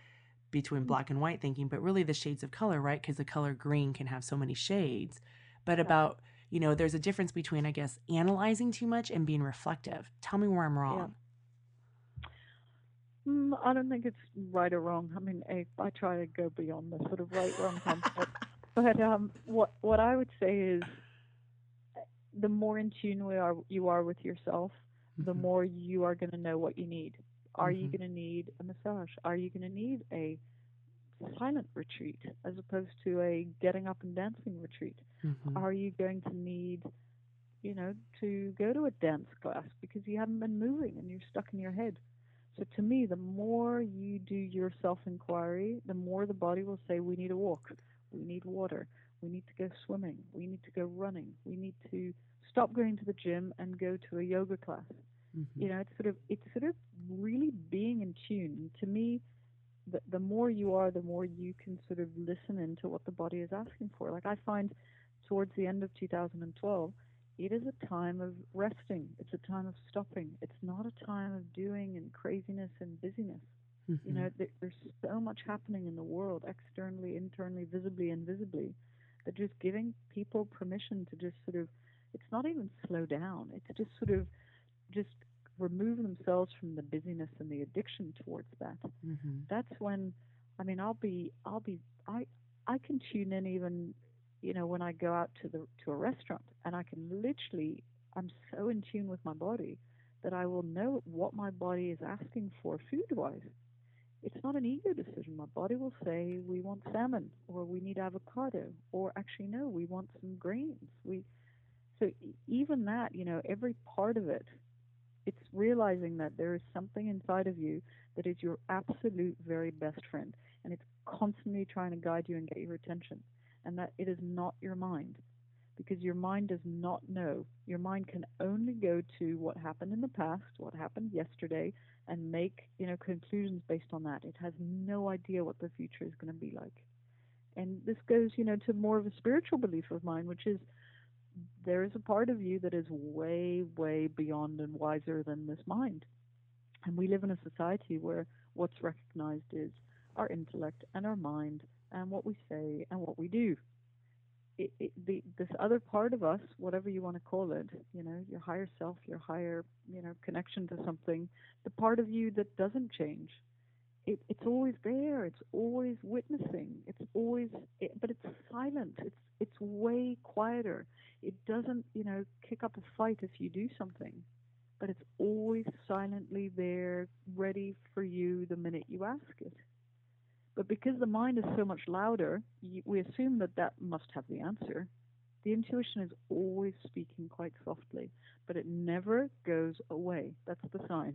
between Mhm. black and white thinking but really the shades of color right because the color green can have so many shades but Yeah. about you know there's a difference between i guess analyzing too much and being reflective tell me where i'm wrong Mm, I don't think it's right or wrong. I mean, I, I try to go beyond the sort of right wrong concept. but um, what what I would say is, the more in tune we are you are with yourself, the Mhm. more you are going to know what you need. Are you Mhm. going to need a massage? Are you going to need a silent retreat as opposed to a getting up and dancing retreat? Mhm. Are you going to need, you know, to go to a dance class because you haven't been moving and you're stuck in your head? So to me, the more you do your self-inquiry, the more the body will say, we need a walk, we need water, we need to go swimming, we need to go running, we need to stop going to the gym and go to a yoga class. Mhm. You know, it's sort of it's sort of really being in tune. To me, the the more you are, the more you can sort of listen into what the body is asking for. Like I find towards the end of 2012, it is a time of resting. It's a time of stopping. It's not a time of doing and craziness and busyness. You Mhm. know, there, there's so much happening in the world, externally, internally, visibly, invisibly, that just giving people permission to just sort of, it's not even slow down. It's just sort of, just remove themselves from the busyness and the addiction towards that. Mhm. That's when, I mean, I'll be, I'll be, I, I can tune in even, you know, when I go out to the to a restaurant, and I can literally, I'm so in tune with my body that I will know what my body is asking for food-wise it's not an ego decision. My body will say we want salmon or we need avocado or actually no, we want some grains. We so even that, you know, every part of it, it's realizing that there is something inside of you that is your absolute very best friend and it's constantly trying to guide you and get your attention and that it is not your mind because your mind does not know. Your mind can only go to what happened in the past, what happened yesterday, and make you know conclusions based on that. It has no idea what the future is going to be like. And this goes, you know, to more of a spiritual belief of mine, which is there is a part of you that is way, way beyond and wiser than this mind. And we live in a society where what's recognized is our intellect and our mind and what we say and what we do. It, it, the, this other part of us, whatever you want to call it, you know, your higher self, your higher, you know, connection to something, the part of you that doesn't change, it, it's always there. It's always witnessing. It's always, it, but it's silent. It's it's way quieter. It doesn't, you know, kick up a fight if you do something, but it's always silently there, ready for you the minute you ask it. But because the mind is so much louder, you, we assume that that must have the answer. The intuition is always speaking quite softly, but it never goes away. That's the sign.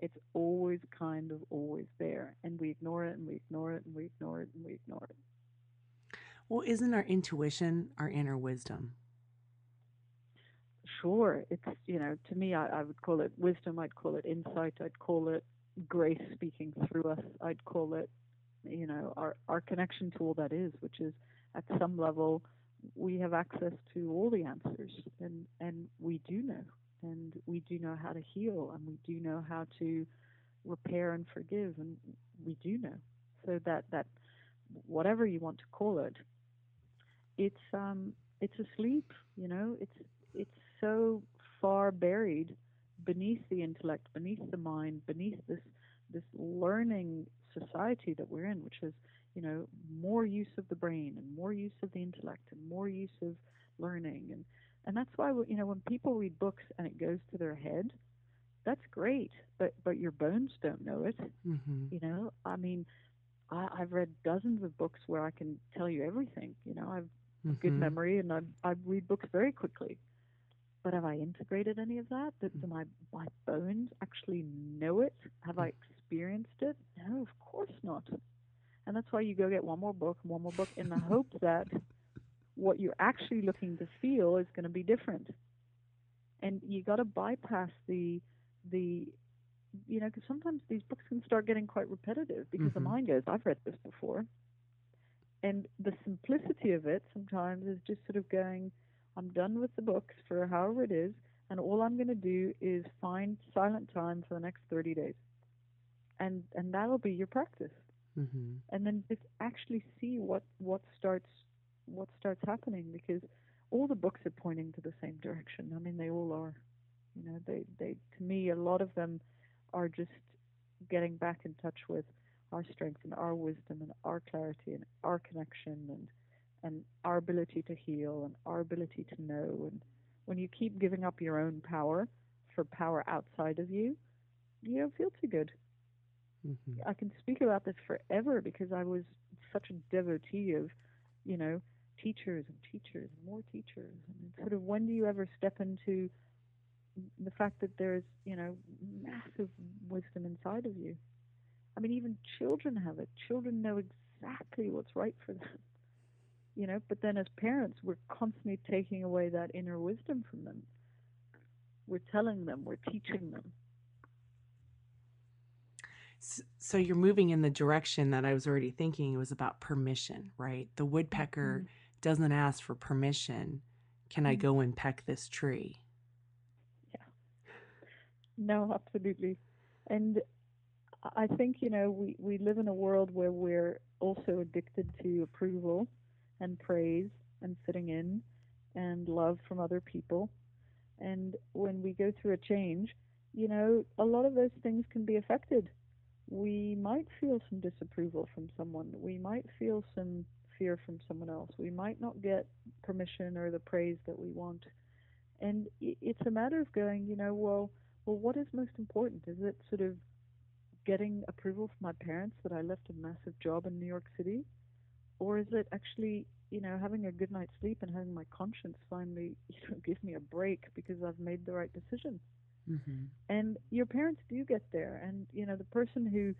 It's always kind of always there, and we ignore it, and we ignore it, and we ignore it, and we ignore it. Well, isn't our intuition our inner wisdom? Sure, it's you know, to me, I, I would call it wisdom. I'd call it insight. I'd call it grace speaking through us. I'd call it, you know, our our connection to all that is, which is at some level we have access to all the answers, and and we do know, and we do know how to heal, and we do know how to repair and forgive, and we do know. So that that whatever you want to call it, it's um it's asleep. You know, it's it's so far buried beneath the intellect, beneath the mind, beneath this this learning society that we're in, which is you know more use of the brain and more use of the intellect and more use of learning and and that's why you know when people read books and it goes to their head, that's great, but but your bones don't know it. Mm-hmm. You know, I mean, I, I've read dozens of books where I can tell you everything. You know, I've good Mm-hmm. memory and I I read books very quickly. But have I integrated any of that? Do, do my my bones actually know it? Have I experienced it? No, of course not. And that's why you go get one more book and one more book in the hope that what you're actually looking to feel is going to be different. And you got to bypass the the you know because sometimes these books can start getting quite repetitive because the Mhm. mind goes i've read this before and the simplicity of it sometimes is just sort of going i'm done with the books for however it is and all i'm going to do is find silent time for the next 30 days and and that'll be your practice hmm and then just actually see what what starts what starts happening because all the books are pointing to the same direction. I mean, they all are. You know, they they to me a lot of them are just getting back in touch with our strength and our wisdom and our clarity and our connection and and our ability to heal and our ability to know and when you keep giving up your own power for power outside of you, you don't feel too good. hmm I can speak about this forever because I was such a devotee of, you know, teachers and teachers and more teachers. And sort of when do you ever step into the fact that there's, you know, massive wisdom inside of you? I mean, even children have it. Children know exactly what's right for them. You know, but then as parents, we're constantly taking away that inner wisdom from them. We're telling them, we're teaching them. So you're moving in the direction that I was already thinking. It was about permission, right? The woodpecker mm-hmm. Doesn't ask for permission. Can I Mhm. go and peck this tree? Yeah. No, absolutely. And I think, you know, we, we live in a world where we're also addicted to approval and praise and fitting in and love from other people. And when we go through a change, you know, a lot of those things can be affected. We might feel some disapproval from someone. We might feel some fear from someone else. We might not get permission or the praise that we want. And it's a matter of going, you know, well, well, what is most important? Is it sort of getting approval from my parents that I left a massive job in New York City? Or is it actually, you know, having a good night's sleep and having my conscience finally, you know, give me a break because I've made the right decision? Mm-hmm. And your parents do get there. And, you know, the person who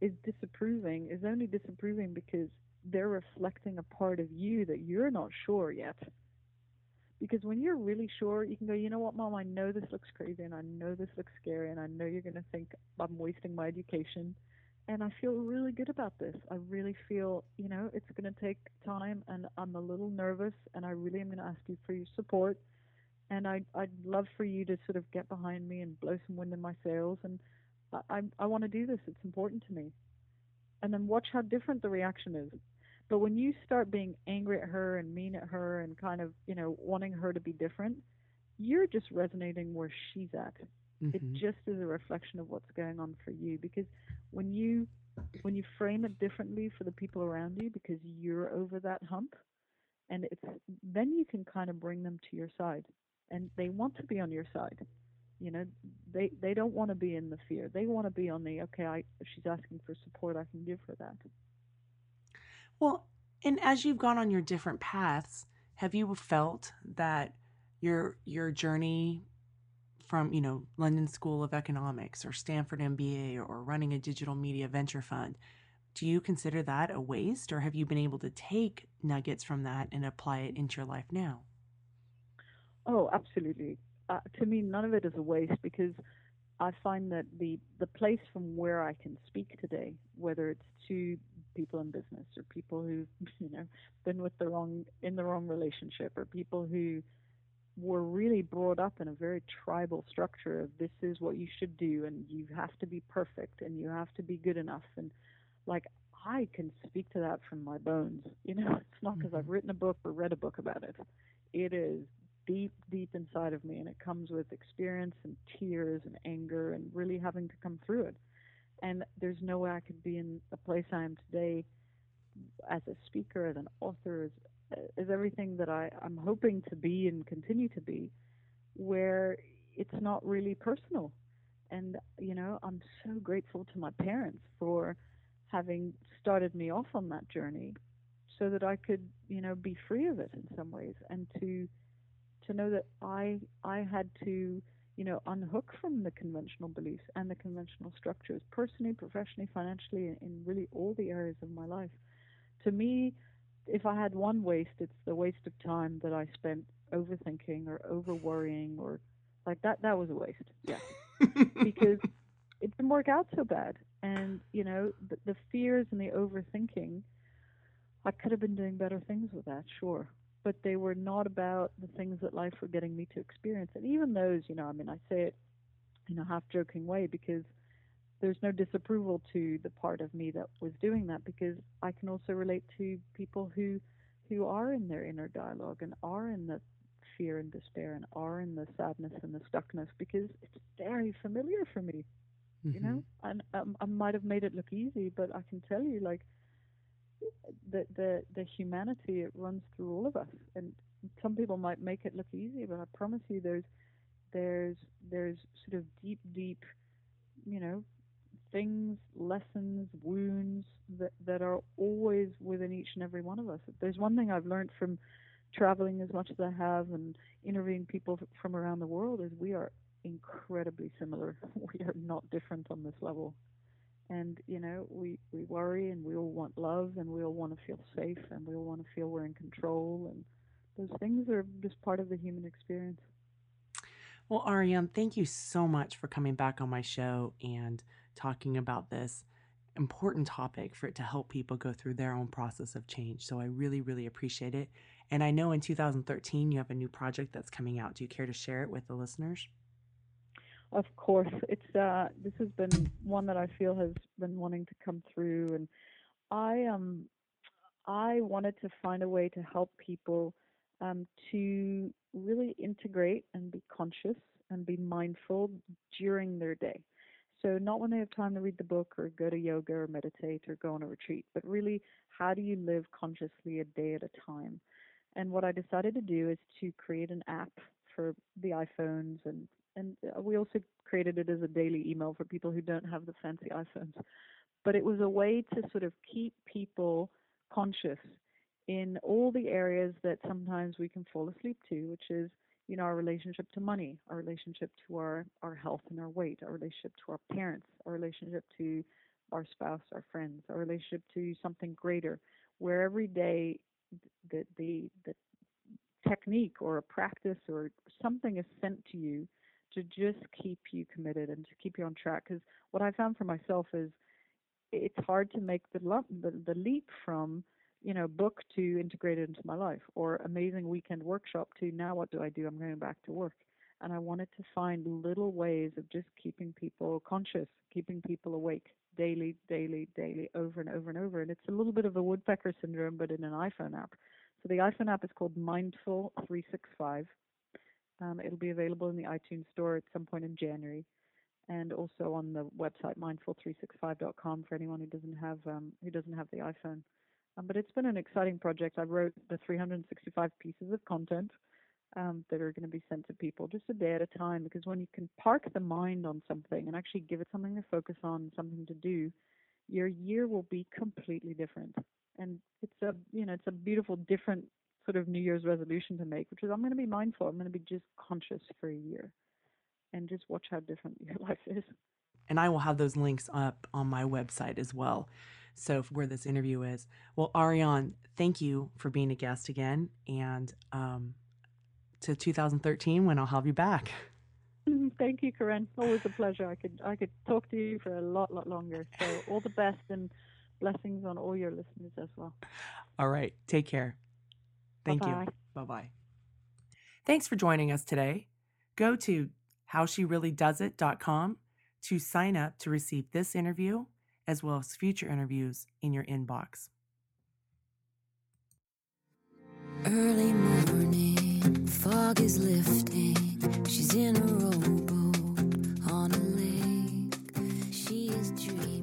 is disapproving is only disapproving because they're reflecting a part of you that you're not sure yet. Because when you're really sure, you can go, you know what, mom, I know this looks crazy and I know this looks scary and I know you're going to think I'm wasting my education. And I feel really good about this. I really feel, you know, it's going to take time and I'm a little nervous and I really am going to ask you for your support. And I, I'd love for you to sort of get behind me and blow some wind in my sails. And I, I, I want to do this. It's important to me. And then watch how different the reaction is. But when you start being angry at her and mean at her and kind of, you know, wanting her to be different, you're just resonating where she's at. It Mm-hmm. just is a reflection of what's going on for you because when you when you frame it differently for the people around you because you're over that hump and it's then you can kind of bring them to your side and they want to be on your side you know they they don't want to be in the fear they want to be on the okay I if she's asking for support I can give her that Well, and as you've gone on your different paths, have you felt that your your journey from, you know, London School of Economics or Stanford MBA or running a digital media venture fund, do you consider that a waste or have you been able to take nuggets from that and apply it into your life now? Oh, absolutely. Uh, to me, none of it is a waste because I find that the the place from where I can speak today, whether it's to people in business or people who've you know been with the wrong in the wrong relationship or people who were really brought up in a very tribal structure of this is what you should do and you have to be perfect and you have to be good enough and like I can speak to that from my bones. You know, it's not because. I've mm-hmm. written a book or read a book about it. It is deep, deep inside of me, and it comes with experience and tears and anger and really having to come through it. And there's no way I could be in the place I am today as a speaker, as an author, as, as everything that I, I'm hoping to be and continue to be, where it's not really personal. And, you know, I'm so grateful to my parents for having started me off on that journey so that I could, you know, be free of it in some ways and to to know that I I had to, you know, unhook from the conventional beliefs and the conventional structures, personally, professionally, financially, in really all the areas of my life. To me, if I had one waste, it's the waste of time that I spent overthinking or over worrying or like that. That was a waste. Yeah. because it didn't work out so bad. And, you know, the, the fears and the overthinking, I could have been doing better things with that, sure. But they were not about the things that life were getting me to experience. And even those, you know, I mean, I say it in a half joking way because there's no disapproval to the part of me that was doing that because I can also relate to people who who are in their inner dialogue and are in the fear and despair and are in the sadness and the stuckness because it's very familiar for me mm-hmm. you know and um, I might have made it look easy but I can tell you like the the the humanity it runs through all of us and some people might make it look easy but I promise you there's there's there's sort of deep deep you know things, lessons, wounds that, that are always within each and every one of us. There's one thing I've learned from traveling as much as I have and interviewing people from around the world is we are incredibly similar. We are not different on this level. And, you know, we, we worry and we all want love and we all want to feel safe and we all want to feel we're in control. And those things are just part of the human experience. Well, Ariane, thank you so much for coming back on my show and talking about this important topic for it to help people go through their own process of change. So I really, really appreciate it. And I know in 2013 you have a new project that's coming out. Do you care to share it with the listeners? Of course, it's uh, this has been one that I feel has been wanting to come through, and I um I wanted to find a way to help people um, to really integrate and be conscious and be mindful during their day. So, not when they have time to read the book or go to yoga or meditate or go on a retreat, but really, how do you live consciously a day at a time? And what I decided to do is to create an app for the iPhones, and, and uh, we also created it as a daily email for people who don't have the fancy iPhones. But it was a way to sort of keep people conscious in all the areas that sometimes we can fall asleep to, which is you know, our relationship to money, our relationship to our, our health and our weight, our relationship to our parents, our relationship to our spouse, our friends, our relationship to something greater, where every day the, the, the technique or a practice or something is sent to you to just keep you committed and to keep you on track. Because what I found for myself is it's hard to make the, the, the leap from you know, book to integrate it into my life, or amazing weekend workshop to now what do I do? I'm going back to work. And I wanted to find little ways of just keeping people conscious, keeping people awake daily, daily, daily, over and over and over. And it's a little bit of a woodpecker syndrome, but in an iPhone app. So the iPhone app is called Mindful 365. Um, it'll be available in the iTunes store at some point in January, and also on the website mindful365.com for anyone who doesn't have um, who doesn't have the iPhone. Um, but it's been an exciting project. I wrote the 365 pieces of content um, that are going to be sent to people just a day at a time because when you can park the mind on something and actually give it something to focus on, something to do, your year will be completely different. And it's a you know it's a beautiful different sort of New Year's resolution to make, which is I'm going to be mindful. I'm going to be just conscious for a year, and just watch how different your life is. And I will have those links up on my website as well. So, where this interview is. Well, Ariane, thank you for being a guest again. And um, to 2013 when I'll have you back. Thank you, Koren. Always a pleasure. I could I could talk to you for a lot, lot longer. So all the best and blessings on all your listeners as well. All right. Take care. Thank Bye-bye. you. Bye bye. Thanks for joining us today. Go to howshereallydoesit.com to sign up to receive this interview as well as future interviews in your inbox. Early morning, fog is lifting. She's in a rowboat on a lake. She is dreaming.